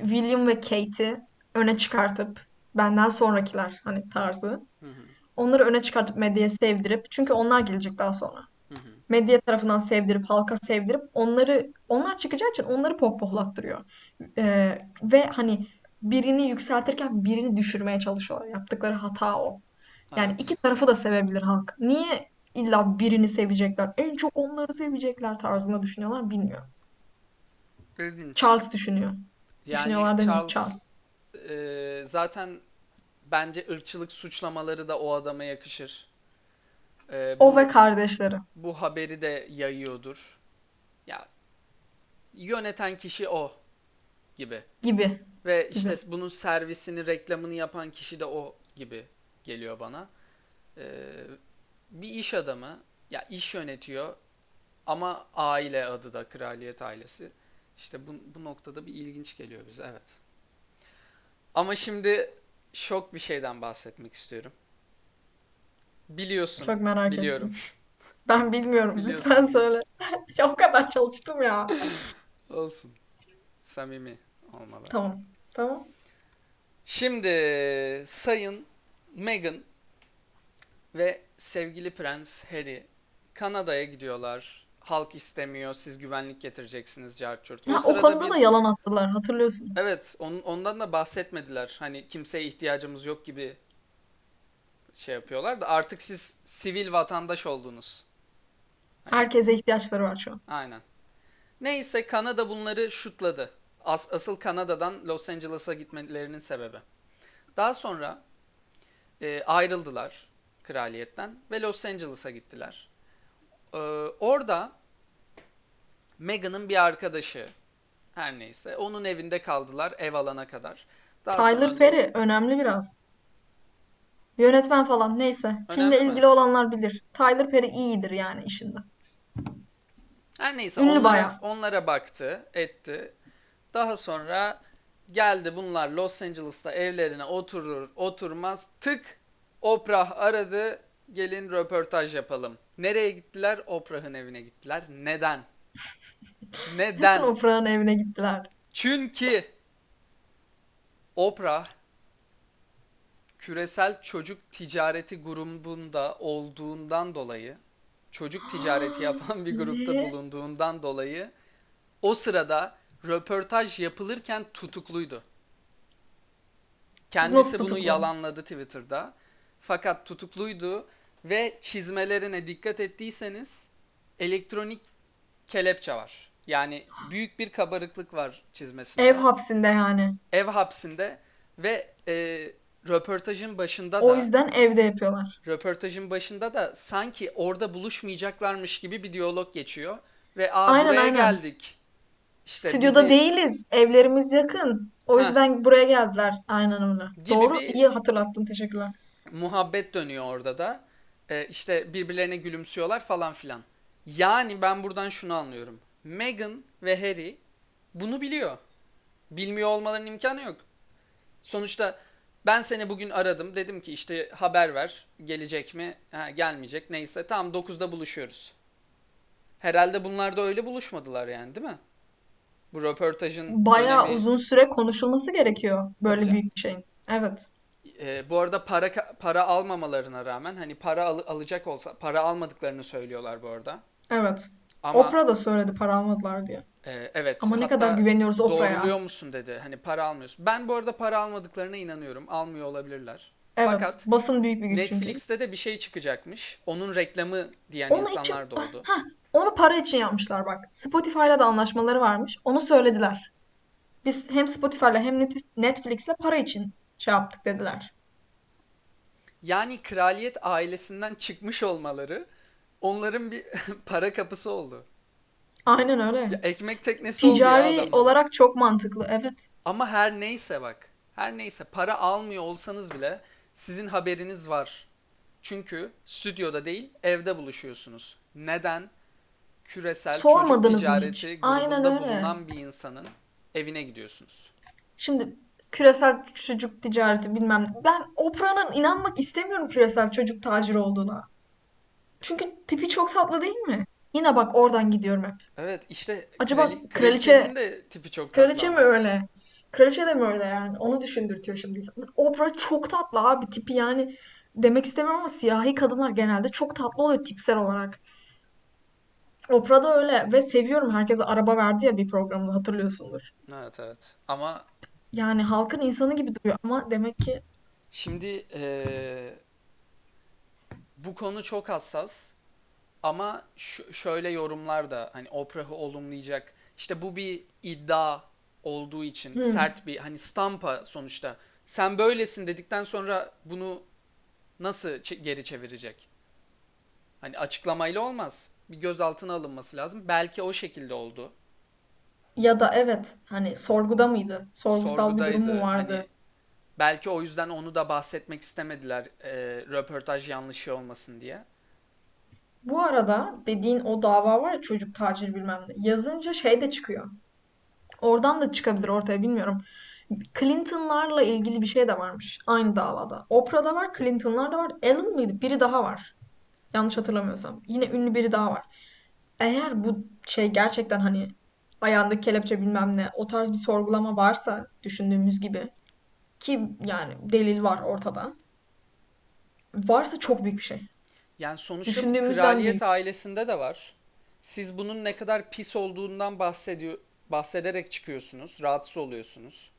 William ve Kate'i öne çıkartıp benden sonrakiler hani tarzı Hı hı, onları öne çıkartıp medyaya sevdirip çünkü onlar gelecek daha sonra. hı hı. Medya tarafından sevdirip halka sevdirip onları onlar çıkacağı için onları pohpohlattırıyor. Ee, ve hani birini yükseltirken birini düşürmeye çalışıyorlar. Yaptıkları hata o. Yani Evet. iki tarafı da sevebilir halk. Niye illa birini sevecekler? En çok onları sevecekler tarzında düşünüyorlar bilmiyorum. İlginç. Charles düşünüyor. Yani Düşünüyorlar mi? Charles Charles. e, zaten bence ırkçılık suçlamaları da o adama yakışır. E, O bu ve kardeşleri bu haberi de yayıyordur. Ya yöneten kişi o gibi. gibi Ve işte gibi. bunun servisini, reklamını yapan kişi de o gibi geliyor bana. Ee, bir iş adamı, ya iş yönetiyor ama aile adı da kraliyet ailesi. İşte bu, bu noktada bir ilginç geliyor bize, evet. Ama şimdi şok bir şeyden bahsetmek istiyorum. Biliyorsun, Çok merak biliyorum. ettim. Ben bilmiyorum. Biliyorsun, Lütfen söyle. Ya o kadar çalıştım ya. Olsun. Samimi olmalı. Tamam. Tamam. Şimdi Sayın Meghan ve sevgili Prens Harry Kanada'ya gidiyorlar. Halk istemiyor, siz güvenlik getireceksiniz Carçurt. O Ha, o konuda bir da yalan attılar hatırlıyorsun. evet, onun, ondan da bahsetmediler. Hani kimseye ihtiyacımız yok gibi şey yapıyorlar da artık siz sivil vatandaş oldunuz. Hani Herkese ihtiyaçları var şu an. aynen. Neyse Kanada bunları şutladı. As- asıl Kanada'dan Los Angeles'a gitmelerinin sebebi. Daha sonra e, ayrıldılar kraliyetten ve Los Angeles'a gittiler. Ee, orada Meghan'ın bir arkadaşı her neyse onun evinde kaldılar ev alana kadar. Daha sonra Tyler Los... Perry önemli biraz. Yönetmen falan neyse. Filmle Önemli mi? ilgili olanlar bilir. Tyler Perry iyidir yani işinde. Her neyse Ünlü onlara, bayağı. onlara baktı, etti. Daha sonra geldi bunlar Los Angeles'ta evlerine oturur oturmaz tık Oprah aradı gelin röportaj yapalım. Nereye gittiler? Oprah'ın evine gittiler. Neden? Neden? Oprah'ın evine gittiler? Çünkü Oprah küresel çocuk ticareti grubunda olduğundan dolayı çocuk ticareti yapan bir grupta bulunduğundan dolayı o sırada röportaj yapılırken tutukluydu. Kendisi bunu tutuklu? yalanladı Twitter'da. Fakat tutukluydu ve çizmelerine dikkat ettiyseniz elektronik kelepçe var. Yani büyük bir kabarıklık var çizmesinde. Ev hapsinde yani. Ev hapsinde ve e, röportajın başında O da yüzden evde yapıyorlar. röportajın başında da sanki orada buluşmayacaklarmış gibi bir diyalog geçiyor ve aa Aynen buraya aynen. geldik. İşte Stüdyoda bizi değiliz. Evlerimiz yakın. O Heh. yüzden buraya geldiler. Öyle. gibi Doğru, bir iyi hatırlattın. Teşekkürler. muhabbet dönüyor orada da. E, işte birbirlerine gülümsüyorlar falan filan. Yani ben buradan şunu anlıyorum. Meghan ve Harry bunu biliyor. Bilmiyor olmalarının imkanı yok. Sonuçta ben seni bugün aradım. Dedim ki işte haber ver. Gelecek mi? Ha, gelmeyecek. Neyse tamam 9'da buluşuyoruz. Herhalde bunlar da öyle buluşmadılar yani değil mi? Bu röportajın Bayağı önemi uzun süre konuşulması gerekiyor böyle büyük bir şeyin. Evet. Ee, bu arada para para almamalarına rağmen hani para al- alacak olsa para almadıklarını söylüyorlar bu arada. Evet. Ama Oprah da söyledi para almadılar diye. e, evet Ama ne kadar güveniyoruz Oprah'a. doğruluyor musun dedi. Hani para almıyorsun. Ben bu arada para almadıklarına inanıyorum. Almıyor olabilirler. Evet. Fakat Basın büyük bir güç çünkü. Netflix'te de bir şey çıkacakmış. Onun reklamı diyen Onu için insanlar da oldu. Hah, onu para için yapmışlar bak. Spotify'la da anlaşmaları varmış. Onu söylediler. Biz hem Spotify'la hem Net- Netflix'le para için şey yaptık dediler. Yani kraliyet ailesinden çıkmış olmaları onların bir para kapısı oldu. Aynen Ya öyle. ekmek teknesi oldu ya Ticari adamların. olarak çok mantıklı. Evet. Ama her neyse bak. Her neyse para almıyor olsanız bile sizin haberiniz var. Çünkü stüdyoda değil evde buluşuyorsunuz. Neden? Küresel çocuk Sormadınız mı hiç? ticareti Aynen grubunda öyle. bulunan bir insanın evine gidiyorsunuz. Şimdi küresel çocuk ticareti bilmem ne. Ben Oprah'ın inanmak istemiyorum küresel çocuk taciri olduğuna. Çünkü tipi çok tatlı değil mi? Yine bak oradan gidiyorum hep. Evet işte Acaba krali- kraliçe kraliçenin de tipi çok tatlı kraliçe mi ama. öyle? Kraliçe de mi öyle yani? Onu düşündürtüyor şimdi insan. Oprah çok tatlı abi tipi yani demek istemiyorum ama siyahi kadınlar genelde çok tatlı oluyor tipsel olarak. Oprah da öyle ve seviyorum herkese araba verdi ya bir programda hatırlıyorsundur. Evet evet. Ama Yani halkın insanı gibi duruyor ama demek ki şimdi eee, bu konu çok hassas. Ama ş- şöyle yorumlar da hani Oprah'ı olumlayacak. İşte bu bir iddia olduğu için hmm, sert bir hani stampa sonuçta. Sen böylesin dedikten sonra bunu nasıl geri çevirecek? Hani açıklamayla olmaz. Bir gözaltına alınması lazım. Belki o şekilde oldu. ya da evet hani sorguda mıydı? Sorgusal bir durum mu. Hani vardı? belki o yüzden onu da bahsetmek istemediler. e, röportaj yanlışı olmasın diye. Bu arada dediğin o dava var ya çocuk tacir bilmem ne. Yazınca şey de çıkıyor. Oradan da çıkabilir ortaya bilmiyorum. Clinton'larla ilgili bir şey de varmış aynı davada. Oprah'da var, Clinton'lar da var. Ellen mıydı? Biri daha var. Yanlış hatırlamıyorsam. Yine ünlü biri daha var. Eğer bu şey gerçekten hani ayağındaki kelepçe bilmem ne o tarz bir sorgulama varsa düşündüğümüz gibi ki yani delil var ortada. Varsa çok büyük bir şey. Yani sonuçta kraliyet büyük. ailesinde de var. Siz bunun ne kadar pis olduğundan bahsediyor, bahsederek çıkıyorsunuz, rahatsız oluyorsunuz.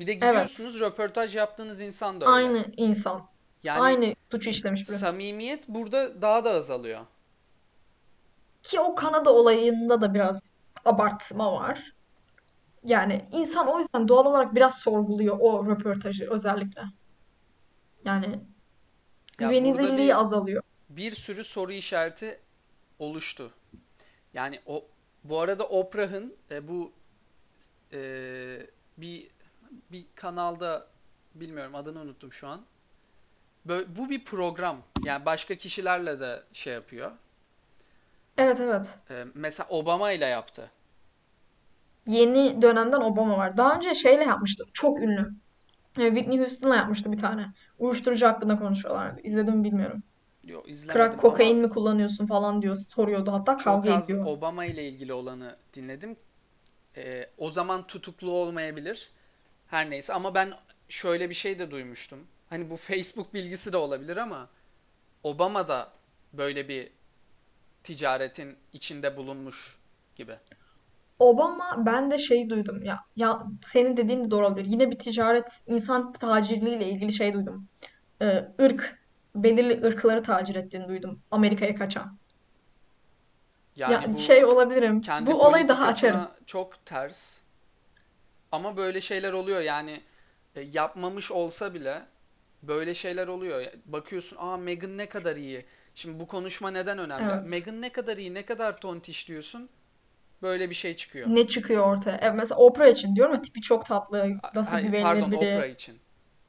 Bir de Evet. gidiyorsunuz röportaj yaptığınız insan da öyle. Aynı insan. Yani Aynı suçu işlemiş biri. samimiyet burada daha da azalıyor. Ki o Kanada olayında da biraz abartma var. Yani insan o yüzden doğal olarak biraz sorguluyor o röportajı özellikle. Yani Ya güvenilirliği bir azalıyor. bir sürü soru işareti oluştu. Yani o bu arada Oprah'ın e, bu e, bir bir kanalda bilmiyorum adını unuttum şu an. Bu bir program. Yani başka kişilerle de şey yapıyor. Evet evet. E, mesela Obama ile yaptı. Yeni dönemden Obama var. Daha önce şeyle yapmıştı. Çok ünlü. E, Whitney Houston'la yapmıştı bir tane. Uyuşturucu hakkında konuşuyorlardı. İzledim mi bilmiyorum. Yo Crack izlemedim kokain ama mi kullanıyorsun falan diyor. Soruyordu. Hatta çok kavga az ediyor. Obama ile ilgili olanı dinledim. E, o zaman tutuklu olmayabilir. Her neyse ama ben şöyle bir şey de duymuştum. Hani bu Facebook bilgisi de olabilir ama Obama da böyle bir ticaretin içinde bulunmuş gibi. Obama ben de şey duydum ya ya senin dediğin de doğru olabilir. Yine bir ticaret insan tacirliği ile ilgili şey duydum. Ee, ırk belirli ırkları tacir ettiğini duydum Amerika'ya kaçan. Yani Ya bu şey olabilirim. kendi Bu olayı daha açarız. çok ters ama böyle şeyler oluyor yani e, yapmamış olsa bile böyle şeyler oluyor. Bakıyorsun aa Meghan ne kadar iyi. Şimdi bu konuşma neden önemli? Evet. Meghan ne kadar iyi, ne kadar tontiş diyorsun. Böyle bir şey çıkıyor. Ne çıkıyor ortaya? Evet, mesela Oprah için diyorum ya tipi çok tatlı, nasıl Hayır, güvenilir pardon biri. Oprah için.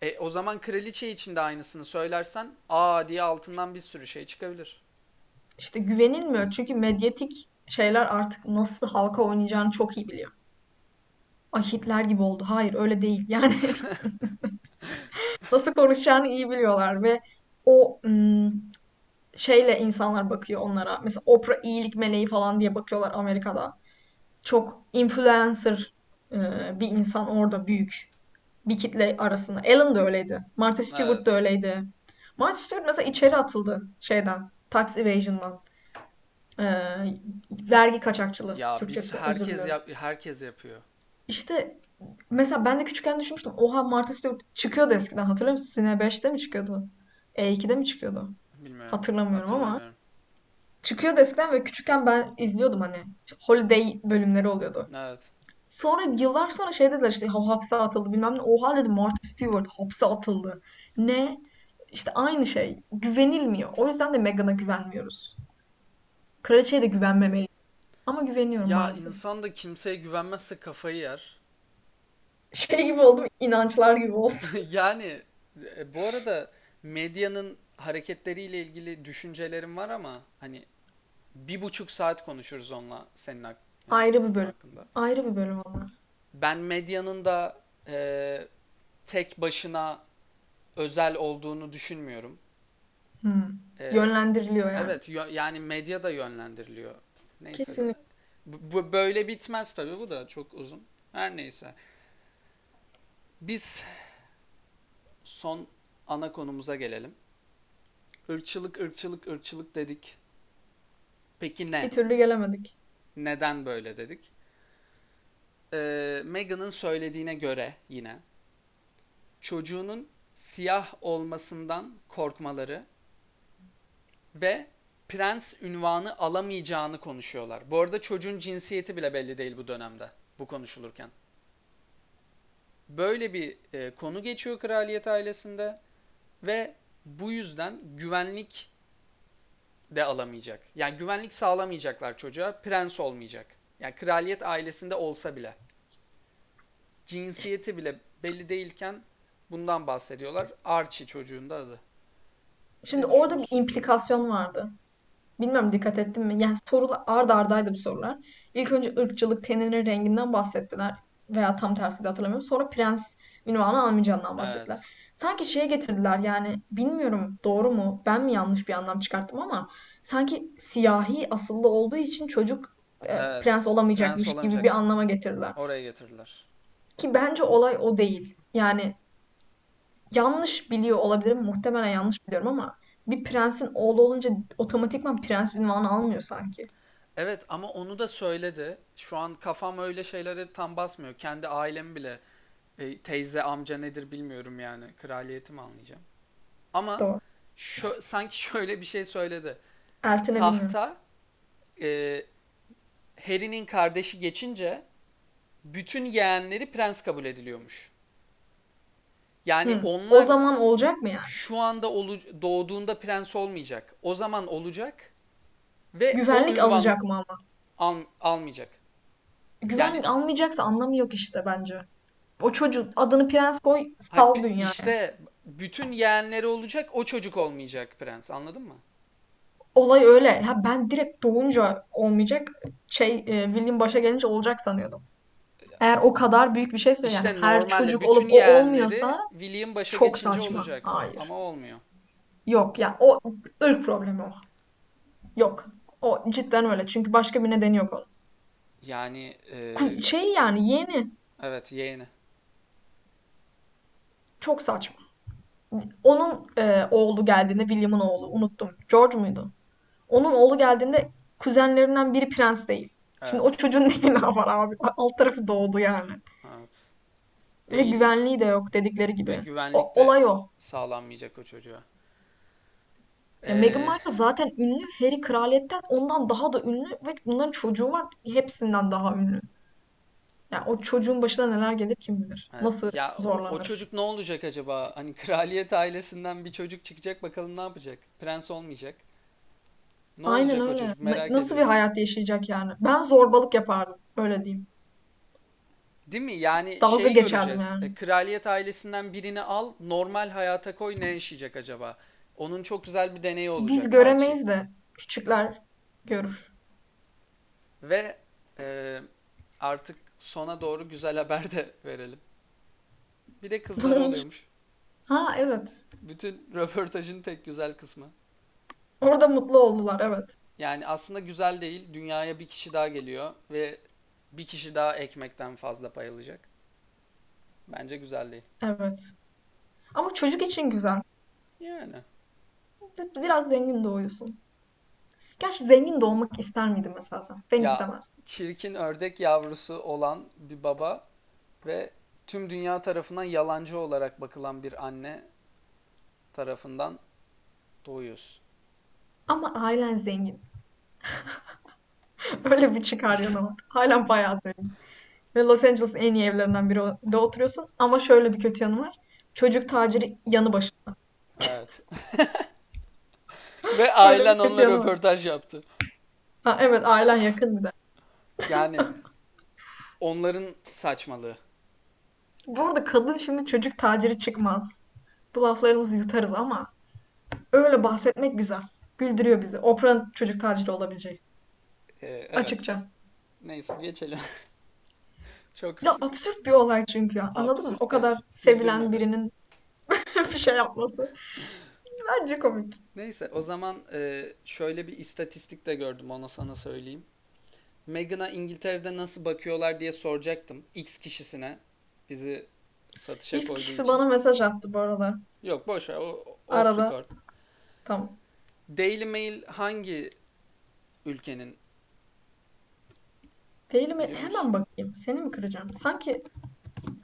E, o zaman kraliçe için de aynısını söylersen aa diye altından bir sürü şey çıkabilir. İşte güvenilmiyor çünkü medyatik şeyler artık nasıl halka oynayacağını çok iyi biliyor. Ay Hitler gibi oldu. Hayır öyle değil. Yani nasıl konuşacağını iyi biliyorlar ve o ım, şeyle insanlar bakıyor onlara. Mesela Oprah iyilik meleği falan diye bakıyorlar Amerika'da. Çok influencer e, bir insan orada büyük bir kitle arasında. Ellen de öyleydi. Martha Stewart da Evet. öyleydi. Martha Stewart mesela içeri atıldı şeyden. Tax evasion'dan. E, vergi kaçakçılığı. Ya biz Türkçesi özür herkes yap herkes yapıyor. İşte mesela ben de küçükken düşünmüştüm. Oha Martha Stewart çıkıyordu eskiden hatırlıyor musun? Cine 5'te mi çıkıyordu? E2'de mi çıkıyordu? Bilmiyorum. Hatırlamıyorum ama Hatırlamıyorum. çıkıyordu eskiden ve küçükken ben izliyordum hani. Holiday bölümleri oluyordu. Evet. Sonra yıllar sonra şey dediler işte "Ha- hapse atıldı bilmem ne. Oha dedim Martha Stewart hapse atıldı. Ne? İşte aynı şey. Güvenilmiyor. O yüzden de Meghan'a güvenmiyoruz. Kraliçeye de güvenmemeli. Ama güveniyorum Ya maalesef. insan da kimseye güvenmezse kafayı yer. Şey gibi oldum, inançlar gibi oldum. Yani e, bu arada medyanın hareketleriyle ilgili düşüncelerim var ama hani bir buçuk saat konuşuruz onunla senin hak Ayrı bir bölüm. hakkında. Ayrı bir bölüm onlar. Ben medyanın da e, tek başına özel olduğunu düşünmüyorum. Hmm. E, Yönlendiriliyor yani. evet yö- yani medya da yönlendiriliyor. Neyse. Kesinlikle. Bu, bu böyle bitmez tabii bu da çok uzun. Her neyse. Biz son ana konumuza gelelim. Irkçılık, ırkçılık, ırkçılık dedik. Peki ne? Bir türlü gelemedik. Neden böyle dedik? Ee, Meghan'ın söylediğine göre yine çocuğunun siyah olmasından korkmaları ve prens ünvanı alamayacağını konuşuyorlar. Bu arada çocuğun cinsiyeti bile belli değil bu dönemde bu konuşulurken. Böyle bir e, konu geçiyor kraliyet ailesinde ve bu yüzden güvenlik de alamayacak. Yani güvenlik sağlamayacaklar çocuğa. Prens olmayacak. Yani kraliyet ailesinde olsa bile. Cinsiyeti bile belli değilken bundan bahsediyorlar. Archie çocuğun da adı. Şimdi orada bir implikasyon vardı. Bilmiyorum dikkat ettin mi? Yani sorular ard ardaydı bu sorular. İlk önce ırkçılık, teninin renginden bahsettiler. Veya tam tersi de hatırlamıyorum. Sonra prens ünvanı almayacağından bahsettiler. Evet. Sanki şeye getirdiler yani bilmiyorum doğru mu? Ben mi yanlış bir anlam çıkarttım ama sanki siyahi asıllı olduğu için çocuk e, Evet. prens Prens olamayacakmış gibi olamayacak. bir anlama getirdiler. Oraya getirdiler. Ki bence olay o değil. Yani yanlış biliyor olabilirim. Muhtemelen yanlış biliyorum ama bir prensin oğlu olunca otomatikman prens ünvanı almıyor sanki. Evet ama onu da söyledi. Şu an kafam öyle şeylere tam basmıyor. Kendi ailem bile e, teyze amca nedir bilmiyorum yani. Kraliyeti mi anlayacağım. Ama Doğru. şö- sanki şöyle bir şey söyledi. Bilmiyorum. Tahta e, Harry'nin kardeşi geçince bütün yeğenleri prens kabul ediliyormuş. Yani Hı. O onlar zaman olacak mı yani? şu anda olu- doğduğunda prens olmayacak. O zaman olacak ve Güvenlik alacak mı ama? al- almayacak. Yani Güvenlik almayacaksa anlamı yok işte bence. O çocuk adını prens koy sal pi- dünyaya. işte bütün yeğenleri olacak, o çocuk olmayacak prens. Anladın mı? Olay öyle. Ha ben direkt doğunca olmayacak şey e, William başa gelince olacak sanıyordum. Eğer o kadar büyük bir şeyse yani İşte her normalde çocuk olup o olmuyorsa William başa çok geçince saçma. olacak. Hayır. Ama olmuyor. Yok yani o ırk problemi o. Yok. O cidden öyle. Çünkü başka bir nedeni yok onun. Yani e, Ku- Şey yani yeni. evet yeğeni. Çok saçma. Onun e, oğlu geldiğinde William'ın oğlu unuttum. George muydu? Onun oğlu geldiğinde kuzenlerinden biri prens değil. Şimdi o Evet. çocuğun ne günahı var abi? Alt tarafı doğdu yani. Evet. Ve Değil güvenliği de yok dedikleri ve gibi. güvenlik O, de olay o. sağlanmayacak o çocuğa. E, Meghan E, Markle zaten ünlü. Harry kraliyetten ondan daha da ünlü ve bunların çocuğu var. Hepsinden daha ünlü. Yani o çocuğun başına neler gelir kim bilir. evet. Nasıl Ya o, o zorlanır. çocuk ne olacak acaba? Hani kraliyet ailesinden bir çocuk çıkacak bakalım ne yapacak? Prens olmayacak. Ne Aynen olacak o öyle. çocuk? Ne- Merak Nasıl bir ediyorum. hayat yaşayacak yani? Ben zorbalık yapardım. Öyle diyeyim. Değil mi? Yani Dalga şey geçerdim göreceğiz. yani. E, kraliyet ailesinden birini al, normal hayata koy, ne yaşayacak acaba? Onun çok güzel bir deneyi Biz olacak Archie. göremeyiz de küçükler görür. Ve e, artık sona doğru güzel haber de verelim. Bir de olmuş? oluyormuş. Ha evet. Bütün röportajın tek güzel kısmı. Orada mutlu oldular evet. Yani aslında güzel değil. Dünyaya bir kişi daha geliyor ve bir kişi daha ekmekten fazla pay alacak. Bence güzel değil. Evet. Ama çocuk için güzel. Yani. Biraz zengin doğuyorsun. Gerçi zengin doğmak ister miydin mesela sen? Ben Ya istemezdim. çirkin ördek yavrusu olan bir baba ve tüm dünya tarafından yalancı olarak bakılan bir anne tarafından doğuyorsun. Ama ailen zengin. Öyle bir çıkar yanı var. Ailen bayağı zengin. Ve Los Angeles'ın en iyi evlerinden birinde oturuyorsun. Ama şöyle bir kötü yanı var. Çocuk taciri yanı başında. Evet. Ve ailen onunla röportaj yaptı. Ha, evet ailen yakın bir de. Yani onların saçmalığı. Bu arada kadın şimdi çocuk taciri çıkmaz. Bu laflarımızı yutarız ama öyle bahsetmek güzel. Güldürüyor bizi. Oprah'ın çocuk taciri olabileceği. Ee, evet. Açıkça. Neyse geçelim. Çok Ya absürt bir olay çünkü ya. Anladın mı? absürt O de kadar sevilen birinin bir şey yapması. Bence komik. Neyse o zaman e, şöyle bir istatistik de gördüm onu sana söyleyeyim. Meghan'a İngiltere'de nasıl bakıyorlar diye soracaktım. X kişisine bizi satışa İlk koyduğu kişisi için. bana mesaj attı bu arada. Yok boş ver o Arada. record. Tamam. Daily Mail hangi ülkenin biliyor musun? Hemen bakayım. Seni mi kıracağım? Sanki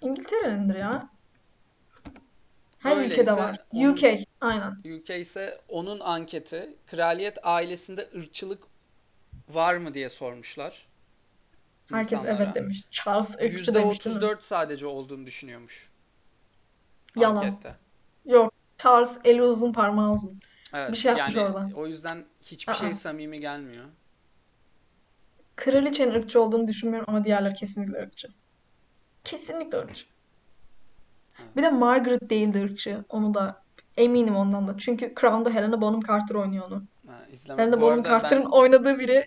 İngiltere'nindir ya. Her ülkede Öyleyse var. onun UK. Aynen. UK ise onun anketi kraliyet ailesinde ırkçılık var mı diye sormuşlar Herkes evet insanlara. demiş. Charles ırkçı demiş değil mi? %34 sadece olduğunu düşünüyormuş Yalan. ankette. Yok. Charles eli uzun parmağı uzun. Bir Evet şey yapmış yani orada. o yüzden hiçbir şey Aa. samimi gelmiyor. Kraliçenin ırkçı olduğunu düşünmüyorum ama diğerleri kesinlikle ırkçı. Kesinlikle ırkçı. Bir de. Margaret değildi ırkçı. Onu da eminim ondan da. Çünkü Crown'da Helena Bonham Carter oynuyor onu. Ha. Helena Bu Bonham arada Carter'ın ben oynadığı biri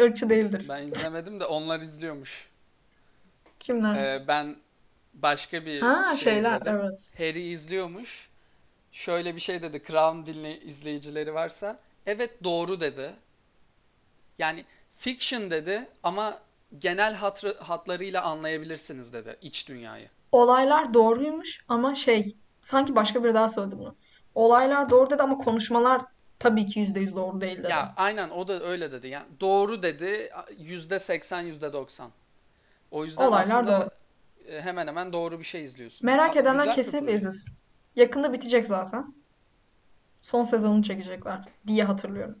ırkçı değildir. ben izlemedim de onlar izliyormuş. Kimler? Ee, ben başka bir Ha şey şeyler izledim. evet. Harry izliyormuş. Şöyle bir şey dedi. Crown dinle izleyicileri varsa. Evet doğru dedi. Yani fiction dedi ama genel hatrı, hatlarıyla anlayabilirsiniz dedi iç dünyayı. Olaylar doğruymuş ama şey sanki başka biri daha söyledi bunu. Olaylar doğru dedi ama konuşmalar tabii ki %100 doğru değil dedi. Ya aynen o da öyle dedi. Yani doğru dedi yüzde seksen yüzde doksan. O yüzden Olaylar doğru. aslında e, hemen hemen doğru bir şey izliyorsun. Merak A- edenler proje. izlesin. Yakında bitecek zaten. Son sezonunu çekecekler diye hatırlıyorum.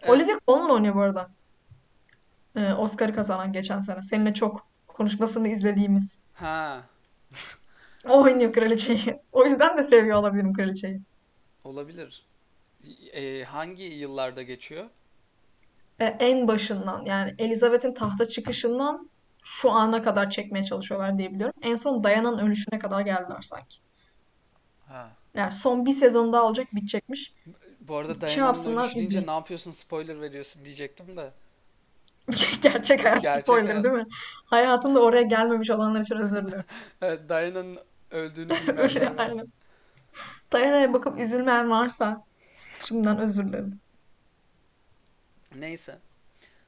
Evet. Olivia Colman oynuyor bu arada. Ee, Oscar'ı kazanan geçen sene. Seninle çok konuşmasını izlediğimiz. Ha, O oynuyor kraliçeyi. O yüzden de seviyor olabilirim kraliçeyi. olabilir. E, hangi yıllarda geçiyor? Ee, en başından yani Elizabeth'in tahta çıkışından şu ana kadar çekmeye çalışıyorlar diye biliyorum. En son Diana'nın ölüşüne kadar geldiler sanki. Ha. Yani son bir sezon daha olacak bitecekmiş. Bu arada Şey Diana'nın yapsınlar ölüşü deyince ne yapıyorsun spoiler veriyorsun diyecektim de. Gerçek hayat Gerçek spoiler hayat. değil mi? Hayatında oraya gelmemiş olanlar için özür dilerim. Evet Diana'nın öldüğünü bilmeyenler varsa. Diana'ya bakıp üzülmeyen varsa şimdiden özür dilerim. Neyse.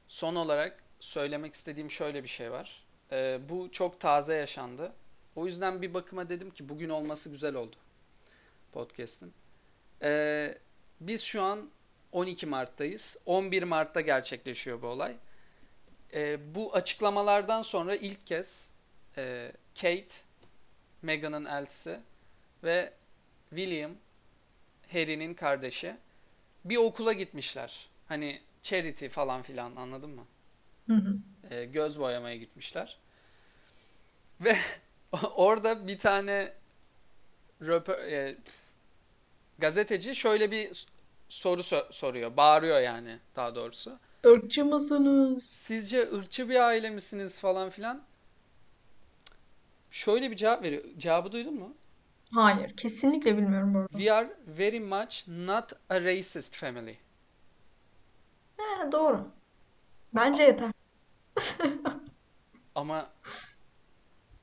Son olarak söylemek istediğim şöyle bir şey var. Ee, bu çok taze yaşandı. O yüzden bir bakıma dedim ki bugün olması güzel oldu podcast'in. Ee, biz şu an 12 Mart'tayız. 11 Mart'ta gerçekleşiyor bu olay. Ee, bu açıklamalardan sonra ilk kez e, Kate, Meghan'ın eltisi ve William, Harry'nin kardeşi bir okula gitmişler. Hani charity falan filan anladın mı? Hı hı. Ee, göz boyamaya gitmişler. Ve orada bir tane röpo- e, gazeteci şöyle bir soru so- soruyor. Bağırıyor yani daha doğrusu. Irkçı mısınız? Sizce ırkçı bir aile misiniz falan filan? Şöyle bir cevap veriyor. Cevabı duydun mu? Hayır, kesinlikle bilmiyorum bu arada. We are very much not a racist family. He, doğru. Bence yeter. Ama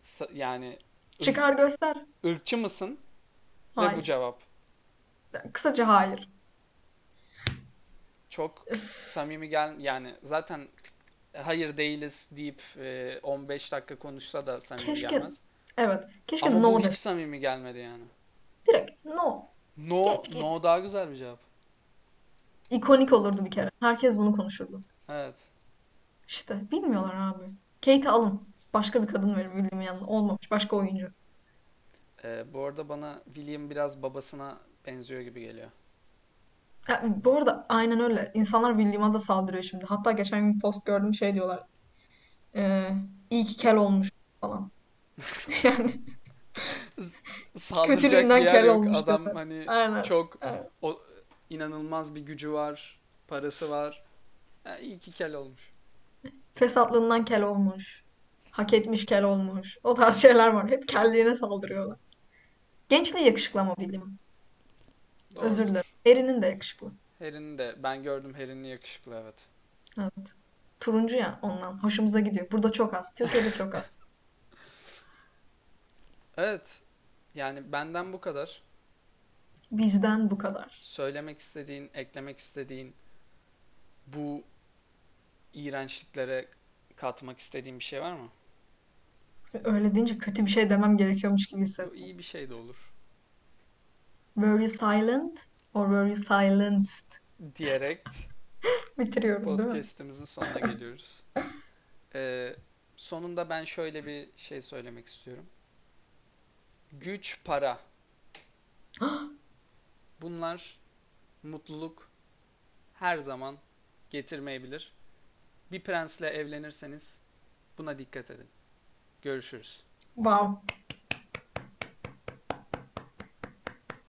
sa- yani Çıkar göster. ırkçı mısın? Ve bu Hayır. cevap. Kısaca hayır. Çok samimi gel yani zaten hayır değiliz deyip e, 15 dakika konuşsa da samimi Keşke gelmez. evet. Keşke Ama no bu hiç desin. samimi gelmedi yani. Direkt no. No, Geç geç. no daha güzel bir cevap. İkonik olurdu bir kere. Herkes bunu konuşurdu. Evet. İşte bilmiyorlar abi. Kate'i alın. Başka bir kadın verin William'ın yanına. Olmamış. Başka oyuncu. E, bu arada bana William biraz babasına benziyor gibi geliyor. Ya, bu arada aynen öyle. İnsanlar William'a da saldırıyor şimdi. Hatta geçen gün bir post gördüm şey diyorlar. Ee, iyi ki kel olmuş falan. Yani Saldıracak bir yer kel yok. olmuş Adam diyorlar. hani Aynen. çok Evet. o inanılmaz bir gücü var, parası var. Ha, iyi ki kel olmuş. Fesatlığından kel olmuş. Hak etmiş kel olmuş. O tarz şeyler var. Hep kelliğine saldırıyorlar. Gençliği yakışıklı ama Özür dilerim. Harry'nin de yakışıklı. Harry'nin de ben gördüm Harry'nin yakışıklı evet. Evet. Turuncu ya ondan. Hoşumuza gidiyor. Burada çok az. Türkiye'de çok az. Evet. Yani benden bu kadar. Bizden bu kadar. Söylemek istediğin, eklemek istediğin bu iğrençliklere katmak istediğin bir şey var mı? Öyle deyince kötü bir şey demem gerekiyormuş gibi hissettim. iyi bir şey de olur. Were you silent or were you silenced? Diyerek Bitiriyoruz değil mi? podcast'imizin sonuna geliyoruz. Ee, sonunda ben şöyle bir şey söylemek istiyorum. Güç, para. Bunlar mutluluk her zaman getirmeyebilir. Bir prensle evlenirseniz buna dikkat edin. Görüşürüz. Wow.